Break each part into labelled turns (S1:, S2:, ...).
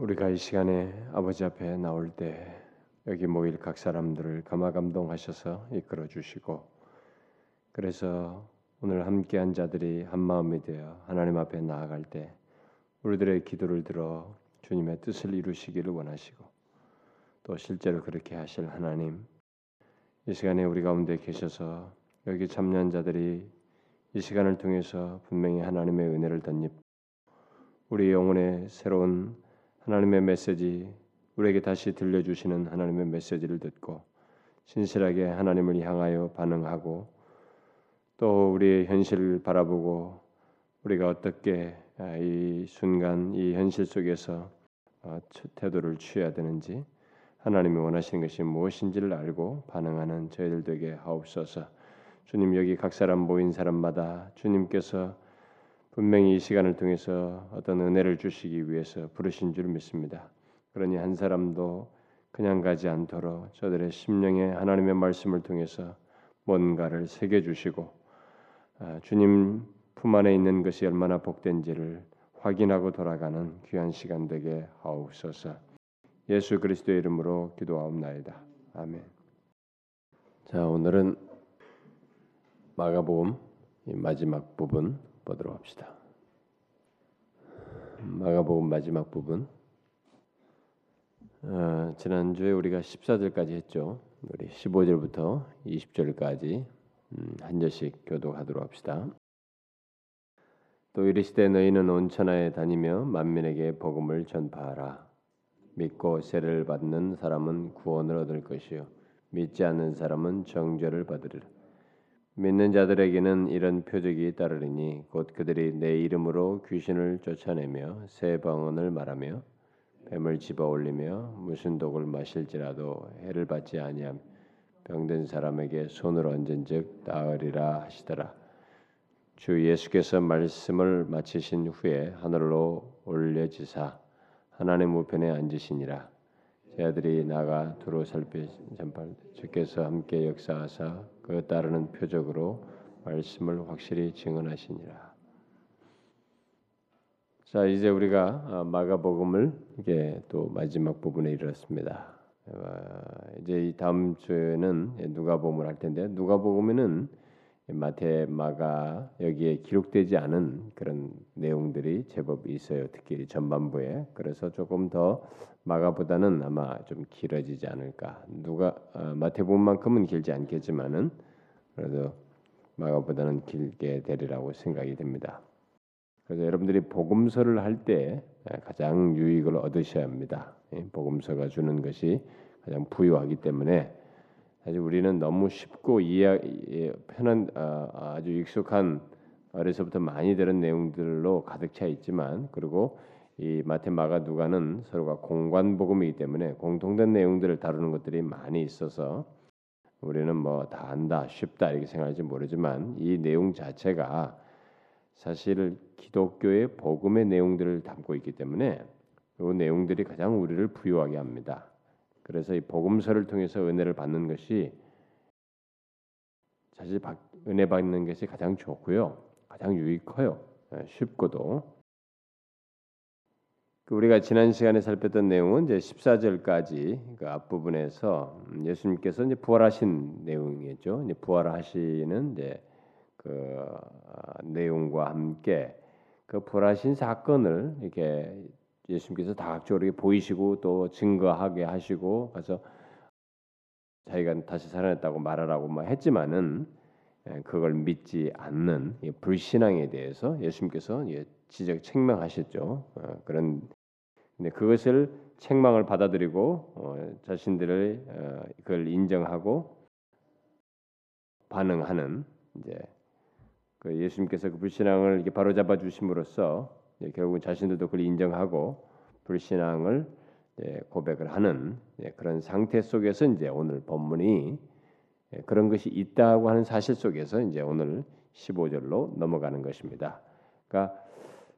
S1: 우리가 이 시간에 아버지 앞에 나올 때 여기 모일 각 사람들을 감화 감동하셔서 이끌어 주시고 그래서 오늘 함께한 자들이 한 마음이 되어 하나님 앞에 나아갈 때 우리들의 기도를 들어 주님의 뜻을 이루시기를 원하시고 또 실제로 그렇게 하실 하나님 이 시간에 우리 가운데 계셔서 여기 참여한 자들이 이 시간을 통해서 분명히 하나님의 은혜를 덧입 우리 영혼의 새로운 하나님의 메시지 우리에게 다시 들려주시는 하나님의 메시지를 듣고 신실하게 하나님을 향하여 반응하고 또 우리의 현실을 바라보고 우리가 어떻게 아, 이 순간 이 현실 속에서 어, 태도를 취해야 되는지 하나님이 원하시는 것이 무엇인지를 알고 반응하는 저희들 되게 하옵소서. 주님 여기 각 사람 모인 사람마다 주님께서 분명히 이 시간을 통해서 어떤 은혜를 주시기 위해서 부르신 줄 믿습니다. 그러니 한 사람도 그냥 가지 않도록 저들의 심령에 하나님의 말씀을 통해서 뭔가를 새겨 주시고 아, 주님 품 안에 있는 것이 얼마나 복된지를 확인하고 돌아가는 귀한 시간 되게 하옵소서. 예수 그리스도의 이름으로 기도하옵나이다. 아멘. 자 오늘은 마가복음 마지막 부분 보도록 합시다. 마가복음 마지막 부분. 어, 지난주에 우리가 14절까지 했죠. 우리 15절부터 20절까지 음, 한 절씩 교독하도록 합시다. 또 이르시되 너희는 온 천하에 다니며 만민에게 복음을 전파하라. 믿고 세례를 받는 사람은 구원을 얻을 것이요 믿지 않는 사람은 정죄를 받으리라. 믿는 자들에게는 이런 표적이 따르리니 곧 그들이 내 이름으로 귀신을 쫓아내며 새 방언을 말하며 뱀을 집어 올리며 무슨 독을 마실지라도 해를 받지 아니함 병든 사람에게 손을 얹은즉 나으리라 하시더라. 주 예수께서 말씀을 마치신 후에 하늘로 올려지사 하나님 우편에 앉으시니라. 제 아들이 나가 두루 살피 전팔 주께서 함께 역사하사 그 따르는 표적으로 말씀을 확실히 증언하시니라. 자 이제 우리가 아, 마가복음을 이게 또 마지막 부분에 이르렀습니다. 이제 이 다음 주에는 누가복음을 할 텐데 누가복음에는 마태, 마가 여기에 기록되지 않은 그런 내용들이 제법 있어요. 특히 전반부에. 그래서 조금 더 마가보다는 아마 좀 길어지지 않을까. 누가 어, 마태복음만큼은 길지 않겠지만은 그래도 마가보다는 길게 되리라고 생각이 됩니다. 그래서 여러분들이 복음서를 할 때 가장 유익을 얻으셔야 합니다. 복음서가 주는 것이 가장 부유하기 때문에 사실 우리는 너무 쉽고 이해 편한 아, 아주 익숙한 어려서부터 많이 들은 내용들로 가득 차 있지만 그리고 이 마테 마가 누가는 서로가 공관 복음이기 때문에 공통된 내용들을 다루는 것들이 많이 있어서 우리는 뭐 다 안다 쉽다 이렇게 생각할지 모르지만 이 내용 자체가 사실 기독교의 복음의 내용들을 담고 있기 때문에 그 내용들이 가장 우리를 부유하게 합니다. 그래서 이 복음서를 통해서 은혜를 받는 것이 사실 은혜 받는 것이 가장 좋고요, 가장 유익해요, 예, 쉽고도. 그 우리가 지난 시간에 살폈던 내용은 이제 14절까지 그 앞부분에서 예수님께서 이제 부활하신 내용이죠. 이제 부활하시는 이제 그 아, 내용과 함께 그 부활하신 사건을 이렇게 예수님께서 다각적으로 보이시고 또 증거하게 하시고 그래서 자기가 다시 살아났다고 말하라고 뭐 했지만은 예, 그걸 믿지 않는 불신앙에 대해서 예수님께서 지적 책망하셨죠. 어, 그런 근데 그것을 책망을 받아들이고 어, 자신들을 어, 그걸 인정하고 반응하는 이제 그 예수님께서 그 불신앙을 바로잡아 주심으로써 결국은 자신들도 그걸 인정하고 불신앙을 고백을 하는 그런 상태 속에서 이제 오늘 본문이 그런 것이 있다고 하는 사실 속에서 이제 오늘 15절로 넘어가는 것입니다. 그러니까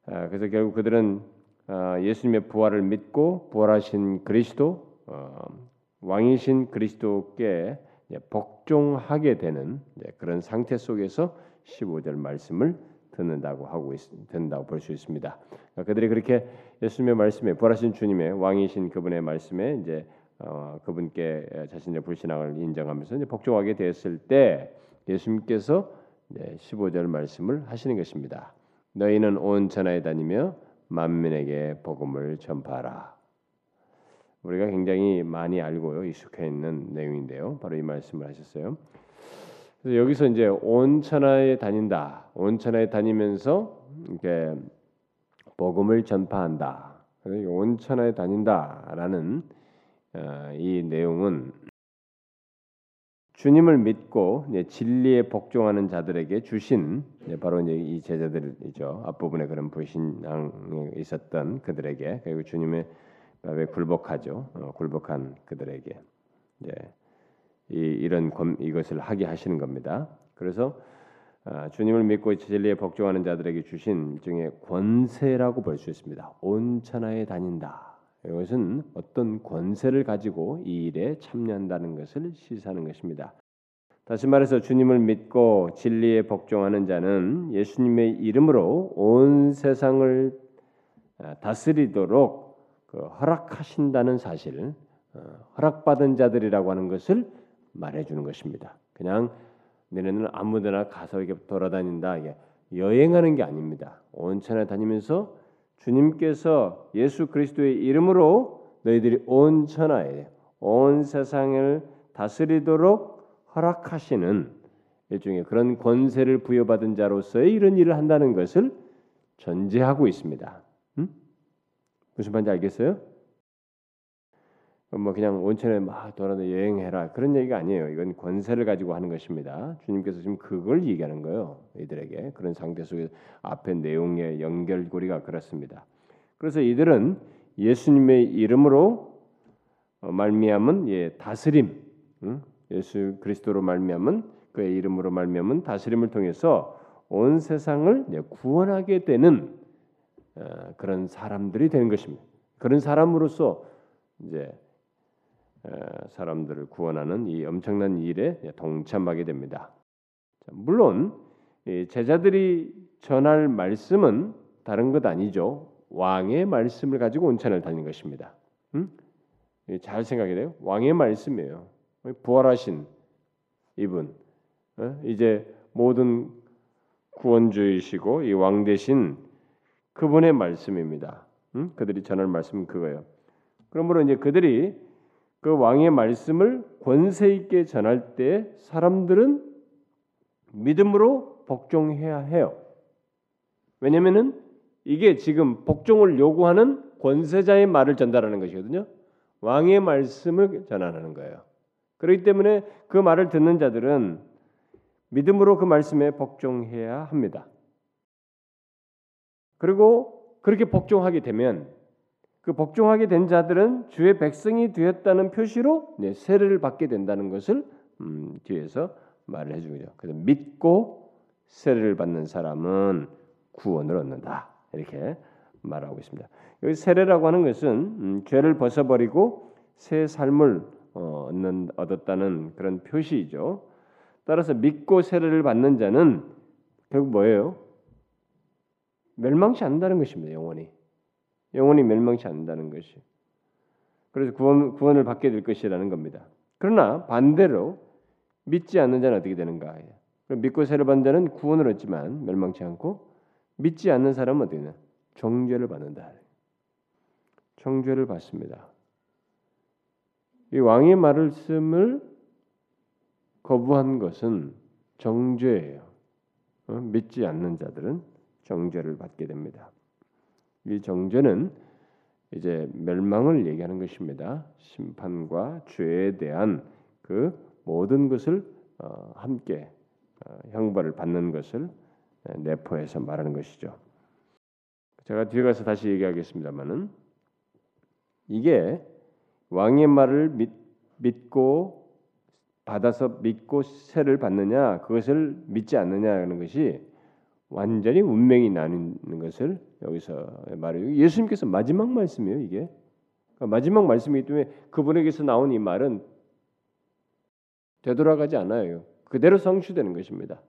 S1: 아, 그래서 결국 그들은 아, 예수님의 부활을 믿고 부활하신 그리스도 어, 왕이신 그리스도께 복종하게 되는 그런 상태 속에서 15절 말씀을 듣는다고 하고 있, 듣는다고 볼 수 있습니다. 그러니까 그들이 그렇게 예수님의 말씀에 부활하신 주님의 왕이신 그분의 말씀에 이제 어, 그분께 자신의 불신앙을 인정하면서 이제 복종하게 되었을 때 예수님께서 네, 15절 말씀을 하시는 것입니다. 너희는 온 천하에 다니며 만민에게 복음을 전파하라. 우리가 굉장히 많이 알고요 익숙해 있는 내용인데요. 바로 이 말씀을 하셨어요. 그래서 여기서 이제 온 천하에 다닌다. 온 천하에 다니면서 이렇게 복음을 전파한다. 온 천하에 다닌다라는 어, 이 내용은 주님을 믿고 진리에 복종하는 자들에게 주신 바로 이제 이 제자들이죠 앞부분에 그런 불신앙이 있었던 그들에게 그리고 주님의 왜 굴복하죠 어, 굴복한 그들에게 이, 권, 이것을 하게 하시는 겁니다. 그래서 아, 주님을 믿고 진리에 복종하는 자들에게 주신 일종의 권세라고 볼 수 있습니다. 온 천하에 다닌다. 이것은 어떤 권세를 가지고 이 일에 참여한다는 것을 시사하는 것입니다. 다시 말해서 주님을 믿고 진리에 복종하는 자는 예수님의 이름으로 온 세상을 아, 다스리도록 그 허락하신다는 사실, 어, 허락받은 자들이라고 하는 것을 말해주는 것입니다. 그냥 너네는 아무데나 가서 이렇게 돌아다닌다, 여행하는 게 아닙니다. 온천에 다니면서 주님께서 예수 그리스도의 이름으로 너희들이 온 천하에 온 세상을 다스리도록 허락하시는 일종의 그런 권세를 부여받은 자로서의 이런 일을 한다는 것을 전제하고 있습니다. 음? 무슨 말인지 알겠어요? 뭐 그냥 온천에 막 돌아다 여행해라 그런 얘기가 아니에요. 이건 권세를 가지고 하는 것입니다. 주님께서 지금 그걸 얘기하는 거예요. 이들에게 그런 상태 속에 앞에 내용의 연결고리가 그렇습니다. 그래서 이들은 예수님의 이름으로 어, 말미암은 예, 다스림, 응? 예수 그리스도로 말미암은 그의 이름으로 말미암은 다스림을 통해서 온 세상을 예, 구원하게 되는 어, 그런 사람들이 되는 것입니다. 그런 사람으로서 이제 사람들을 구원하는 이 엄청난 일에 동참하게 됩니다. 물론 제자들이 전할 말씀은 다른 것 아니죠. 왕의 말씀을 가지고 온천을 다닌 것입니다. 음? 잘 생각해 돼요. 왕의 말씀이에요. 부활하신 이분 어? 이제 모든 구원주이시고 이 왕 대신 그분의 말씀입니다. 음? 그들이 전할 말씀은 그거예요. 그러므로 이제 그들이 그 왕의 말씀을 권세 있게 전할 때 사람들은 믿음으로 복종해야 해요. 왜냐면은 이게 지금 복종을 요구하는 권세자의 말을 전달하는 것이거든요. 왕의 말씀을 전하는 거예요. 그렇기 때문에 그 말을 듣는 자들은 믿음으로 그 말씀에 복종해야 합니다. 그리고 그렇게 복종하게 되면 그 복종하게 된 자들은 주의 백성이 되었다는 표시로 네, 세례를 받게 된다는 것을 음, 뒤에서 말을 해주죠. 그래서 믿고 세례를 받는 사람은 구원을 얻는다 이렇게 말하고 있습니다. 여기 세례라고 하는 것은 음, 죄를 벗어버리고 새 삶을 어, 얻는, 얻었다는 그런 표시이죠. 따라서 믿고 세례를 받는 자는 결국 뭐예요? 멸망치 않는다는 것입니다. 영원히. 영원히 멸망치 않는다는 것이. 그래서 구원, 구원을 받게 될 것이라는 겁니다. 그러나 반대로 믿지 않는 자는 어떻게 되는가? 믿고 세례 받는 자는 구원을 얻지만 멸망치 않고 믿지 않는 사람은 어떻게 되냐? 정죄를 받는다. 정죄를 받습니다. 이 왕의 말씀을 거부한 것은 정죄예요. 어? 믿지 않는 자들은 정죄를 받게 됩니다. 이 정죄는 이제 멸망을 얘기하는 것입니다. 심판과 죄에 대한 그 모든 것을 어, 함께 어, 형벌을 받는 것을 내포해서 말하는 것이죠. 제가 뒤에 가서 다시 얘기하겠습니다만은 이게 왕의 말을 믿, 믿고 받아서 믿고 세를 받느냐 그것을 믿지 않느냐는 것이 완전히 운명이 나뉘는 것을 여기서 말해요. 예수님께서 마지막 말씀이에요, 이게. 그러니까 마지막 말씀이기 때문에 그분에게서 나온 이 말은 되돌아가지 않아요. 그대로 성취되는 것입니다.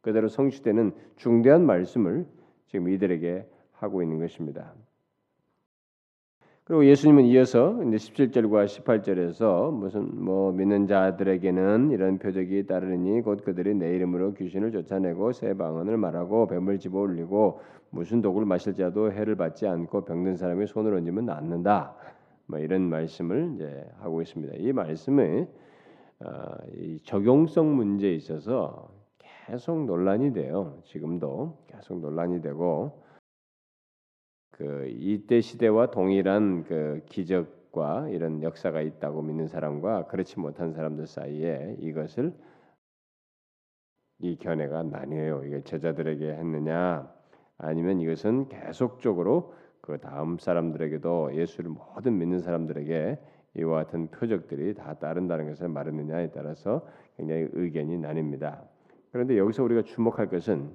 S1: 그대로 성취되는 중대한 말씀을 지금 이들에게 하고 있는 것입니다. 그리고 예수님은 이어서 이제 17절과 18절에서 무슨 뭐 믿는 자들에게는 이런 표적이 따르니 곧 그들이 내 이름으로 귀신을 쫓아내고 새 방언을 말하고 뱀을 집어 올리고 무슨 독을 마실 자도 해를 받지 않고 병든 사람이 손을 얹으면 낫는다. 뭐 이런 말씀을 이제 하고 있습니다. 이 말씀은 어, 이 적용성 문제에 있어서 계속 논란이 돼요. 지금도 계속 논란이 되고 그 이때 시대와 동일한 그 기적과 이런 역사가 있다고 믿는 사람과 그렇지 못한 사람들 사이에 이것을 이 견해가 나뉘어요. 이게 제자들에게 했느냐 아니면 이것은 계속적으로 그 다음 사람들에게도 예수를 모든 믿는 사람들에게 이와 같은 표적들이 다 따른다는 것을 말했느냐에 따라서 굉장히 의견이 나뉩니다. 그런데 여기서 우리가 주목할 것은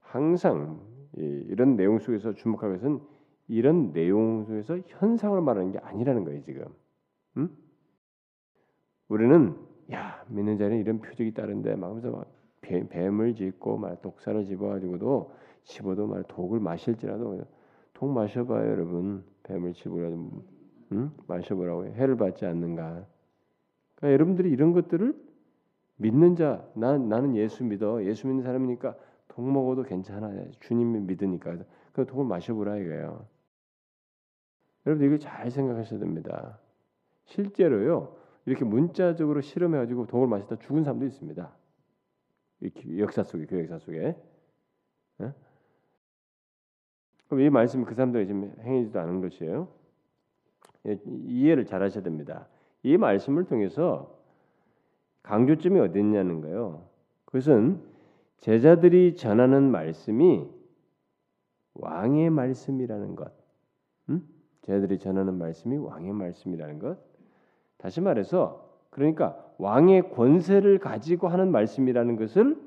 S1: 항상 이런 내용 속에서 주목할 것은 이런 내용 속에서 현상을 말하는 게 아니라는 거예요 지금. 음? 우리는 야 믿는 자는 이런 표적이 따른데 막 하면서 막 뱀 을 짓고 막 독사를 집어가지고도 집어도 말 독을 마실지라도 독 마셔봐요 여러분 뱀을 집으라도 음? 마셔보라고 해를 받지 않는가. 그러니까 여러분들이 이런 것들을 믿는 자, 나, 나는 예수 믿어. 예수 믿는 사람이니까 독 먹어도 괜찮아. 주님을 믿으니까. 그 독을 마셔보라 이거예요. 여러분 이거 잘 생각하셔야 됩니다. 실제로요 이렇게 문자적으로 실험해가지고 독을 마시다 죽은 사람도 있습니다. 이 역사 속에 그 역사 속에. 네? 그럼 이 말씀이 그 사람들이 지금 행해지도 않은 것이에요. 예, 이해를 잘 하셔야 됩니다. 이 말씀을 통해서 강조점이 어디 있냐는 거예요. 그것은 제자들이 전하는 말씀이 왕의 말씀이라는 것. 음? 제자들이 전하는 말씀이 왕의 말씀이라는 것. 다시 말해서 그러니까 왕의 권세를 가지고 하는 말씀이라는 것을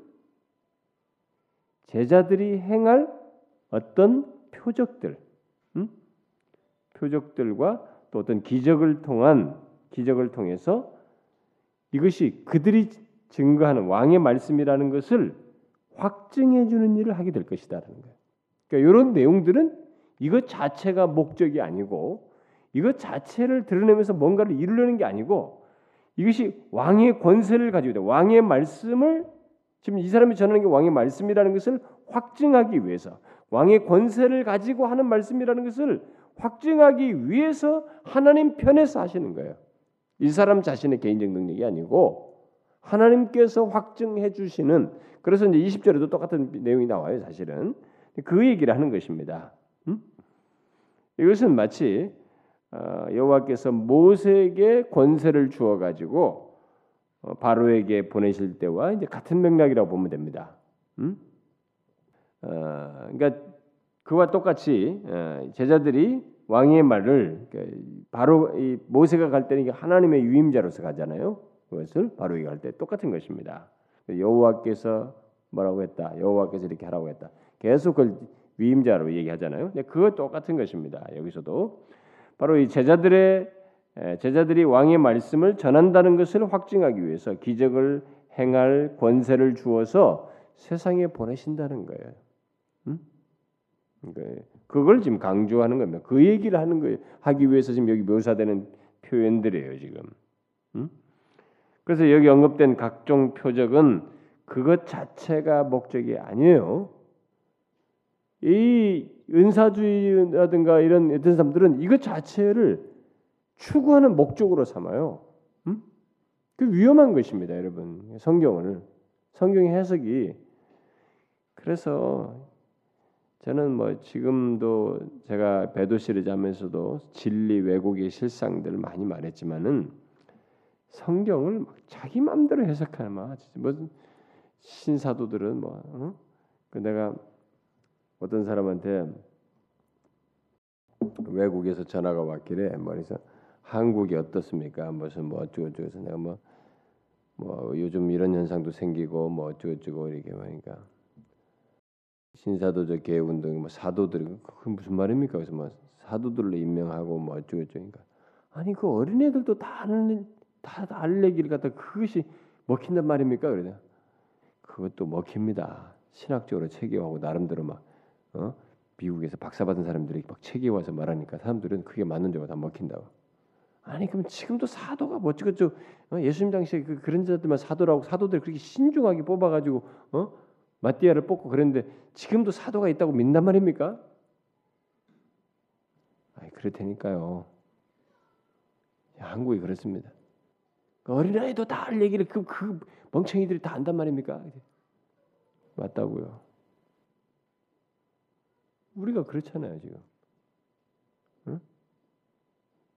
S1: 제자들이 행할 어떤 표적들, 음? 표적들과 또 어떤 기적을 통한 기적을 통해서 이것이 그들이 증거하는 왕의 말씀이라는 것을 확증해 주는 일을 하게 될 것이다라는 거예요. 그러니까 이런 내용들은 이것 자체가 목적이 아니고 이것 자체를 드러내면서 뭔가를 이루려는 게 아니고 이것이 왕의 권세를 가지고 있다. 왕의 말씀을 지금 이 사람이 전하는 게 왕의 말씀이라는 것을 확증하기 위해서 왕의 권세를 가지고 하는 말씀이라는 것을 확증하기 위해서 하나님 편에서 하시는 거예요. 이 사람 자신의 개인적 능력이 아니고 하나님께서 확증해 주시는 그래서 이제 20절에도 똑같은 내용이 나와요, 사실은. 그 얘기를 하는 것입니다. 음? 이것은 마치 어, 여호와께서 모세에게 권세를 주어 가지고 어, 바로에게 보내실 때와 이제 같은 맥락이라고 보면 됩니다. 음? 어, 그러니까 그와 똑같이 어, 제자들이 왕의 말을 그러니까 바로 이 모세가 갈 때는 하나님의 유임자로서 가잖아요. 그것을 바로에게 갈 때 똑같은 것입니다. 여호와께서 뭐라고 했다. 여호와께서 이렇게 하라고 했다. 계속 그걸 위임자로 얘기하잖아요. 근데 그거 똑같은 것입니다. 여기서도 바로 이 제자들의 제자들이 왕의 말씀을 전한다는 것을 확증하기 위해서 기적을 행할 권세를 주어서 세상에 보내신다는 거예요. 음? 그러니까 그걸 지금 강조하는 겁니다. 그 얘기를 하는 거 하기 위해서 지금 여기 묘사되는 표현들이에요, 지금. 음? 그래서 여기 언급된 각종 표적은 그것 자체가 목적이 아니에요. 이 은사주의라든가 이런 어떤 사람들은 이것 자체를 추구하는 목적으로 삼아요. 음? 그 위험한 것입니다, 여러분. 성경을 성경의 해석이 그래서 저는 뭐 지금도 제가 배도 시리즈 하면서도 진리 왜곡의 실상들을 많이 말했지만은 성경을 자기 마음대로 해석하는 막 무슨 신사도들은 뭐 어? 그 내가 어떤 사람한테 외국에서 전화가 왔길래 뭐래서 한국이 어떻습니까? 무슨 뭐 어쩌고 저쩌고 내가 뭐뭐 뭐 요즘 이런 현상도 생기고 뭐 어쩌고 저쩌고 이렇게 하니까 신사도적 개혁 운동 뭐 사도들이 그 무슨 말입니까? 그래서 뭐 사도들로 임명하고 뭐 어쩌고 저쩌니까 아니 그 어린애들도 다 아는 다 알레기를 갖다 그것이 먹힌단 말입니까? 그러냐 그것도 먹힙니다. 신학적으로 체계화하고 나름대로 막 어? 미국에서 박사 받은 사람들이 막 체계화해서 말하니까 사람들은 그게 맞는 줄 알고 다 먹힌다고. 아니 그럼 지금도 사도가 뭐 어쩌고저 어? 예수님 당시에 그 그런 자들만 사도라고 사도들 그렇게 신중하게 뽑아가지고 어? 마띠아를 뽑고 그랬는데 지금도 사도가 있다고 믿단 말입니까? 아니 그럴 테니까요. 한국이 그렇습니다. 그 어린아이도 다 할 얘기를 그, 그 멍청이들이 다 안단 말입니까? 맞다고요. 우리가 그렇잖아요 지금. 응?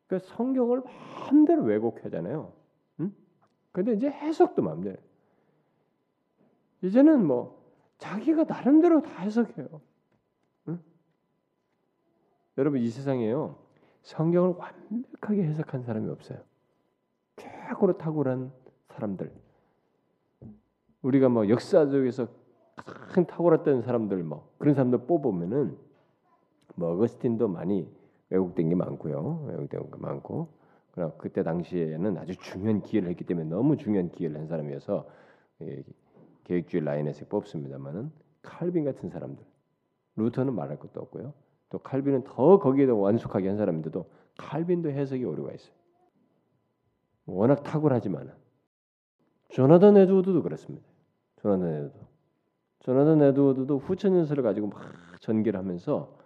S1: 그러니까 성경을 마음대로 왜곡하잖아요. 응? 근데 이제 해석도 마음대로. 이제는 뭐 자기가 나름대로 다 해석해요. 응? 여러분 이 세상에요 성경을 완벽하게 해석한 사람이 없어요. 최고로 탁월한 사람들. 우리가 뭐 역사적에서 가장 탁월했던 사람들 뭐 그런 사람들 뽑으면은 뭐 어거스틴도 많이 왜곡된 게 많고요. 왜곡된 게 많고. 그러나 그때 당시에는 아주 중요한 기회를 했기 때문에 너무 중요한 기회를 한 사람이어서 계획주의 라인에서 뽑습니다만은 칼빈 같은 사람들, 루터는 말할 것도 없고요. 또 칼빈은 더 거기에 더 완숙하게 한 사람인데도 칼빈도 해석이 오류가 있어요. 워낙 탁월하지만 조나단 에드워드도 그렇습니다. 조나단 에드워드. 조나단 에드워드도 후천연설을 가지고 막 전개를 하면서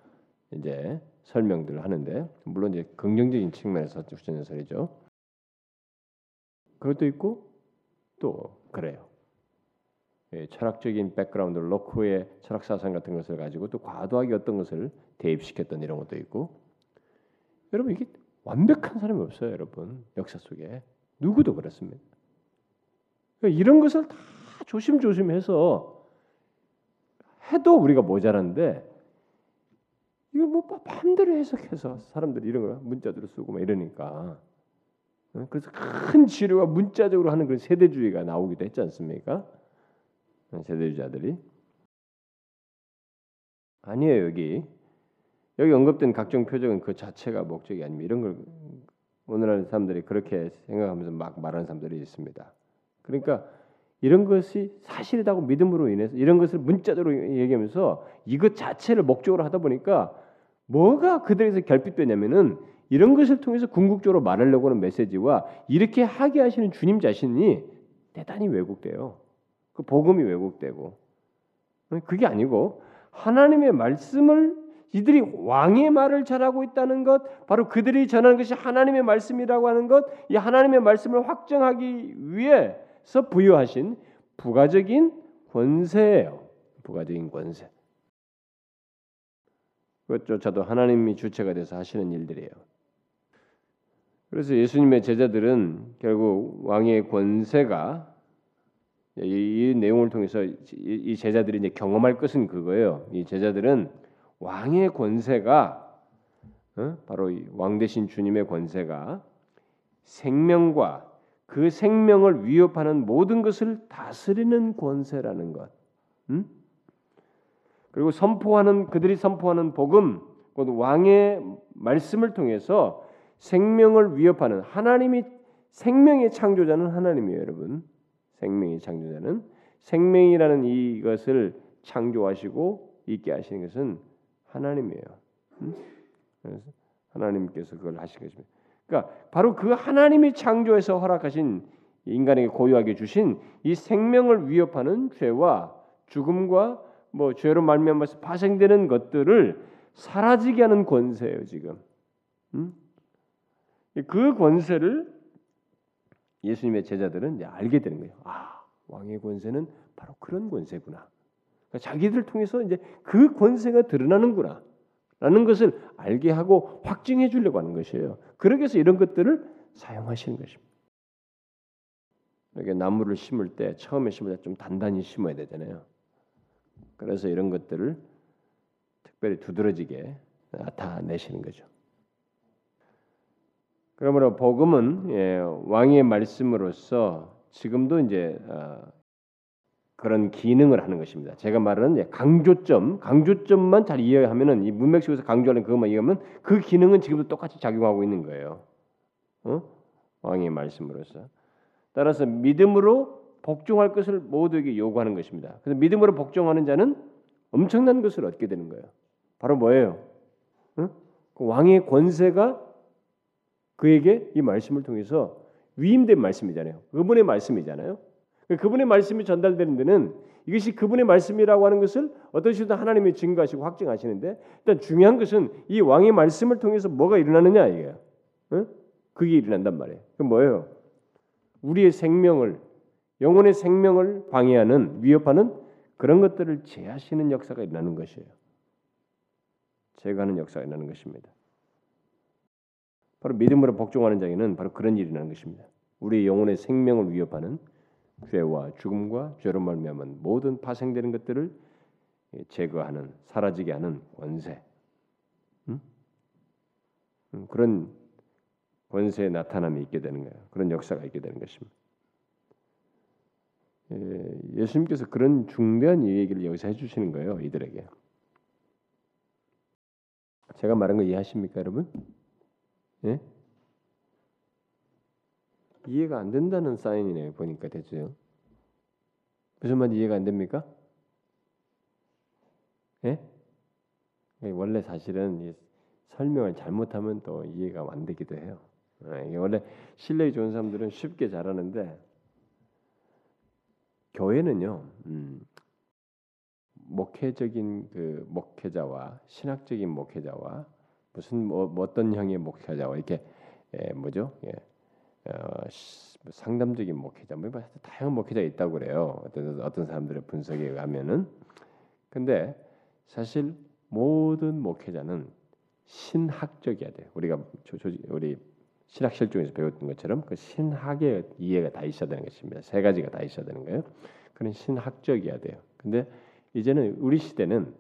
S1: 이제 설명들을 하는데 물론 이제 긍정적인 측면에서 후천연설이죠. 그것도 있고 또 그래요. 예, 철학적인 백그라운드, 로크의 철학 사상 같은 것을 가지고 또 과도하게 어떤 것을 대입시켰던 이런 것도 있고 여러분 이게 완벽한 사람이 없어요, 여러분 역사 속에 누구도 그렇습니다. 그러니까 이런 것을 다 조심조심해서 해도 우리가 모자란데 이걸 뭐 마음대로 해석해서 사람들이 이런 거 문자들을 쓰고 막 이러니까 어? 그래서 큰 치료가 문자적으로 하는 그런 세대주의가 나오기도 했지 않습니까? 세대주자들이 아니에요 여기 여기 언급된 각종 표적은 그 자체가 목적이 아닙니다. 이런 걸 오늘날 사람들이 그렇게 생각하면서 막 말하는 사람들이 있습니다. 그러니까 이런 것이 사실이라고 믿음으로 인해서 이런 것을 문자적으로 얘기하면서 이것 자체를 목적으로 하다 보니까 뭐가 그들에서 결핍되냐면은 이런 것을 통해서 궁극적으로 말하려고 하는 메시지와 이렇게 하게 하시는 주님 자신이 대단히 왜곡돼요. 그 복음이 왜곡되고 그게 아니고 하나님의 말씀을 이들이 왕의 말을 전하고 있다는 것, 바로 그들이 전하는 것이 하나님의 말씀이라고 하는 것, 이 하나님의 말씀을 확정하기 위해서 부여하신 부가적인 권세예요. 부가적인 권세. 그것조차도 하나님이 주체가 돼서 하시는 일들이에요. 그래서 예수님의 제자들은 결국 왕의 권세가 이, 이 내용을 통해서 이 제자들이 이제 경험할 것은 그거예요. 이 제자들은 왕의 권세가 어? 바로 왕 대신 주님의 권세가 생명과 그 생명을 위협하는 모든 것을 다스리는 권세라는 것. 음? 그리고 선포하는 그들이 선포하는 복음, 곧 왕의 말씀을 통해서 생명을 위협하는 하나님이 생명의 창조자는 하나님이에요, 여러분. 생명의 창조자는 생명이라는 이것을 창조하시고 있게 하시는 것은 하나님이에요. 음? 하나님께서 그걸 하신 것입니다. 그러니까 바로 그 하나님이 창조해서 허락하신 인간에게 고유하게 주신 이 생명을 위협하는 죄와 죽음과 뭐 죄로 말미암아서 파생되는 것들을 사라지게 하는 권세예요 지금. 음? 그 권세를 예수님의 제자들은 알게 되는 거예요. 아 왕의 권세는 바로 그런 권세구나. 그러니까 자기들 통해서 이제 그 권세가 드러나는구나. 라는 것을 알게 하고 확증해 주려고 하는 것이에요. 그러기 위해서 이런 것들을 사용하시는 것입니다. 이렇게 나무를 심을 때 처음에 심을 때 좀 단단히 심어야 되잖아요. 그래서 이런 것들을 특별히 두드러지게 나타내시는 거죠. 그러므로 복음은 예, 왕의 말씀으로서 지금도 이제 어, 그런 기능을 하는 것입니다. 제가 말하는 강조점, 강조점만 잘 이해하면은 이 문맥식에서 강조하는 그것만 이해하면 그 기능은 지금도 똑같이 작용하고 있는 거예요. 어? 왕의 말씀으로서. 따라서 믿음으로 복종할 것을 모두에게 요구하는 것입니다. 그래서 믿음으로 복종하는 자는 엄청난 것을 얻게 되는 거예요. 바로 뭐예요? 응? 그 왕의 권세가 그에게 이 말씀을 통해서 위임된 말씀이잖아요. 그분의 말씀이잖아요. 그분의 말씀이 전달되는 데는 이것이 그분의 말씀이라고 하는 것을 어떤 식으로 하나님이 증거하시고 확증하시는데 일단 중요한 것은 이 왕의 말씀을 통해서 뭐가 일어나느냐 이게요. 응? 그게 일어난단 말이에요. 그 뭐예요? 우리의 생명을 영혼의 생명을 방해하는 위협하는 그런 것들을 제하시는 역사가 일어나는 것이에요. 제거하는 역사가 일어나는 것입니다. 바로 믿음으로 복종하는 자에는 바로 그런 일이 일어나는 것입니다. 우리 영혼의 생명을 위협하는 죄와 죽음과 죄로 말미암은 모든 파생되는 것들을 제거하는 사라지게 하는 권세. 음? 음, 그런 권세의 나타남이 있게 되는 거예요. 그런 역사가 있게 되는 것입니다. 예, 예수님께서 그런 중대한 얘기를 여기서 해주시는 거예요. 이들에게. 제가 말한 거 이해하십니까, 여러분? 예? 이해가 안 된다는 사인이네요. 보니까 대체요. 무슨 말 이해가 안 됩니까? 예? 예 원래 사실은 설명을 잘못하면 또 이해가 안 되기도 해요. 예, 원래 신뢰 좋은 사람들은 쉽게 잘하는데 교회는요, 음, 목회적인 그 목회자와 신학적인 목회자와 무슨 뭐, 뭐 어떤 형의 목회자와 이렇게 예, 뭐죠? 예, 어, 뭐 상담적인 목회자, 뭐 다양한 목회자 있다고 그래요. 어떤 어떤 사람들의 분석에 의하면은 근데 사실 모든 목회자는 신학적이어야 돼요. 우리가 조, 조, 우리 신학 실종에서 배웠던 것처럼 그 신학의 이해가 다 있어야 되는 것입니다. 세 가지가 다 있어야 되는 거예요. 그런 신학적이어야 돼요. 근데 이제는 우리 시대는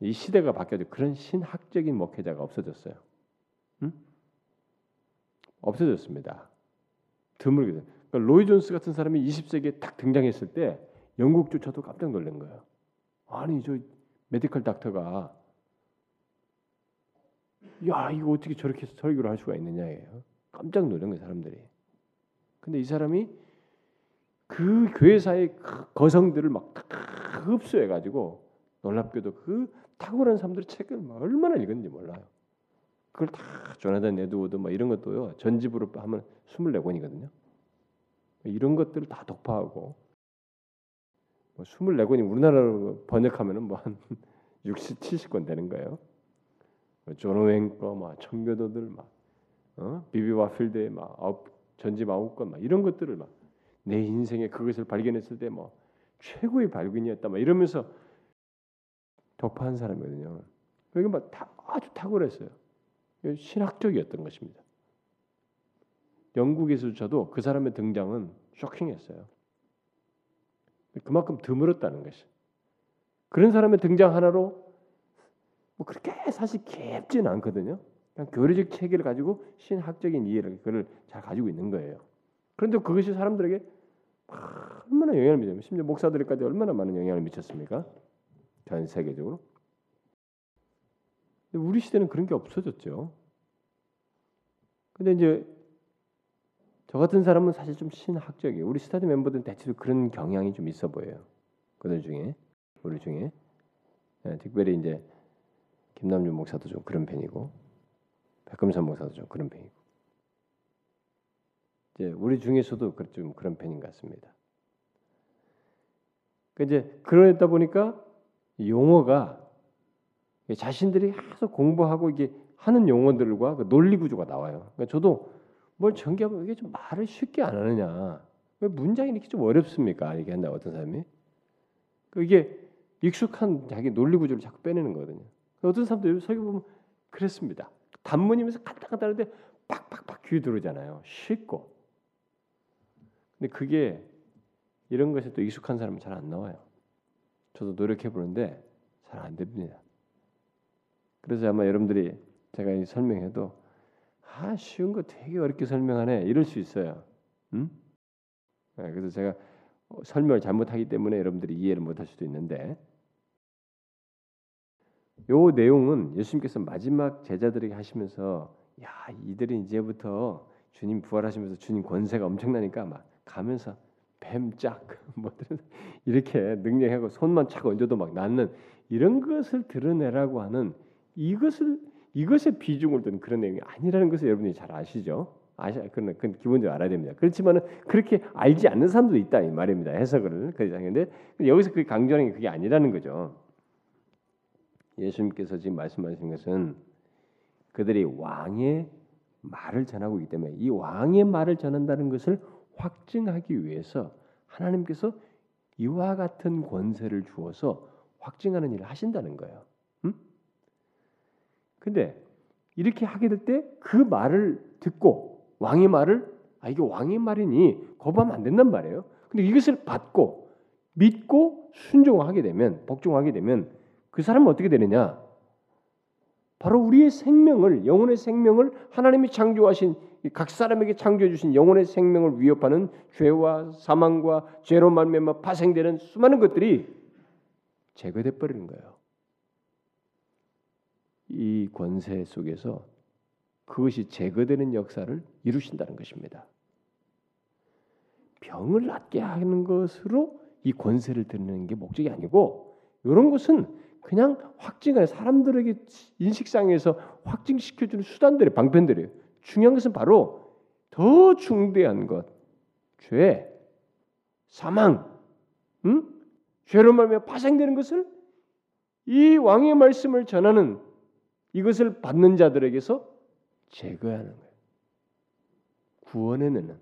S1: 이 시대가 바뀌어도 그런 신학적인 목회자가 없어졌어요. 응? 없어졌습니다. 드물게. 그러니까 로이 존스 같은 사람이 20세기에 딱 등장했을 때 영국조차도 깜짝 놀란 거예요. 아니 저 medical doctor가 야 이거 어떻게 저렇게 설교를 할 수가 있느냐예요. 깜짝 놀란 거예요 사람들이. 근데 이 사람이 그 교회사의 그 거성들을 막 흡수해 가지고 놀랍게도 그 탁월한 사람들의 책을 얼마나 읽었는지 몰라요. 그걸 다 조나단 에드워드 막 이런 것도요 전집으로 하면 24권이거든요. 이런 것들을 다 독파하고 뭐 24권이 우리나라로 번역하면은 뭐한 60, 70권 되는 거예요. 뭐존 오웬 거 막 청교도들 막 어? 비비 와필드의 막 아홉, 전집 아홉 권막 이런 것들을 막 내 인생에 그것을 발견했을 때 뭐 최고의 발견이었다 막 이러면서 독파한 사람이거든요. 그러니까 막 다, 아주 탁월했어요. 신학적이었던 것입니다. 영국에서조차도 그 사람의 등장은 쇼킹했어요. 그만큼 드물었다는 것이. 그런 사람의 등장 하나로 뭐 그렇게 사실 깊진 않거든요. 교리적 체계를 가지고 신학적인 이해를 그걸 잘 가지고 있는 거예요. 그런데 그것이 사람들에게 얼마나 영향을 미쳤어요. 심지어 목사들까지 얼마나 많은 영향을 미쳤습니까? 전 세계적으로. 우리 시대는 그런 게 없어졌죠. 근데 이제 저 같은 사람은 사실 좀 신학적이에요. 우리 스타드 멤버들은 대체로 그런 경향이 좀 있어 보여요. 그들 중에 우리 중에 네, 특별히 이제 김남준 목사도 좀 그런 편이고 백금산 목사도 좀 그런 편이고 이제 우리 중에서도 좀 그런 편인 것 같습니다. 그 이제 그러다 보니까 용어가 자신들이 계속 공부하고 이게 하는 용어들과 그 논리 구조가 나와요. 그러니까 저도 뭘 전개하면 이게 좀 말을 쉽게 안 하느냐? 왜 문장이 이렇게 좀 어렵습니까? 이게 한다 어떤 사람이 그 이게 익숙한 자기 논리 구조를 자꾸 빼내는 거거든요. 어떤 사람들 설교 보면 그랬습니다. 단문이면서 간단간단 하는데 빡빡빡 귀 들어오잖아요. 쉽고. 근데 그게 이런 것에 또 익숙한 사람은 잘 안 나와요. 저도 노력해 보는데 잘 안 됩니다. 그래서 아마 여러분들이 제가 설명해도 아 쉬운 거 되게 어렵게 설명하네 이럴 수 있어요. 음? 네, 그래서 제가 설명을 잘못하기 때문에 여러분들이 이해를 못할 수도 있는데 요 내용은 예수님께서 마지막 제자들에게 하시면서 야 이들이 이제부터 주님 부활하시면서 주님 권세가 엄청나니까 막 가면서 뱀짝 뭐든 이렇게 능력하고 손만 착 얹어도 막 낫는 이런 것을 드러내라고 하는 이것을 이것의 비중을 둔 그런 내용이 아니라는 것을 여러분이 잘 아시죠? 아시 그건, 그건 기본적으로 알아야 됩니다. 그렇지만은 그렇게 알지 않는 사람도 있다 이 말입니다. 해석을 그런데 여기서 그 강조하는 게 그게 아니라는 거죠. 예수님께서 지금 말씀하신 것은 그들이 왕의 말을 전하고 있기 때문에 이 왕의 말을 전한다는 것을 확증하기 위해서 하나님께서 이와 같은 권세를 주어서 확증하는 일을 하신다는 거예요. 음? 근데 이렇게 하게 될 때 그 말을 듣고 왕의 말을 아 이게 왕의 말이니 거부하면 안 된단 말이에요. 근데 이것을 받고 믿고 순종하게 되면 복종하게 되면 그 사람은 어떻게 되느냐? 바로 우리의 생명을 영혼의 생명을 하나님이 창조하신 각 사람에게 창조해 주신 영혼의 생명을 위협하는 죄와 사망과 죄로 말미암아 파생되는 수많은 것들이 제거돼 버리는 거예요. 이 권세 속에서 그것이 제거되는 역사를 이루신다는 것입니다. 병을 낫게 하는 것으로 이 권세를 드리는 게 목적이 아니고 이런 것은 그냥 확증하는 사람들에게 인식상에서 확증시켜주는 수단들의 방편들이에요. 중요한 것은 바로 더 중대한 것, 죄, 사망, 응? 죄로 말며 파생되는 것을 이 왕의 말씀을 전하는 이것을 받는 자들에게서 제거하는 거예요. 구원해내는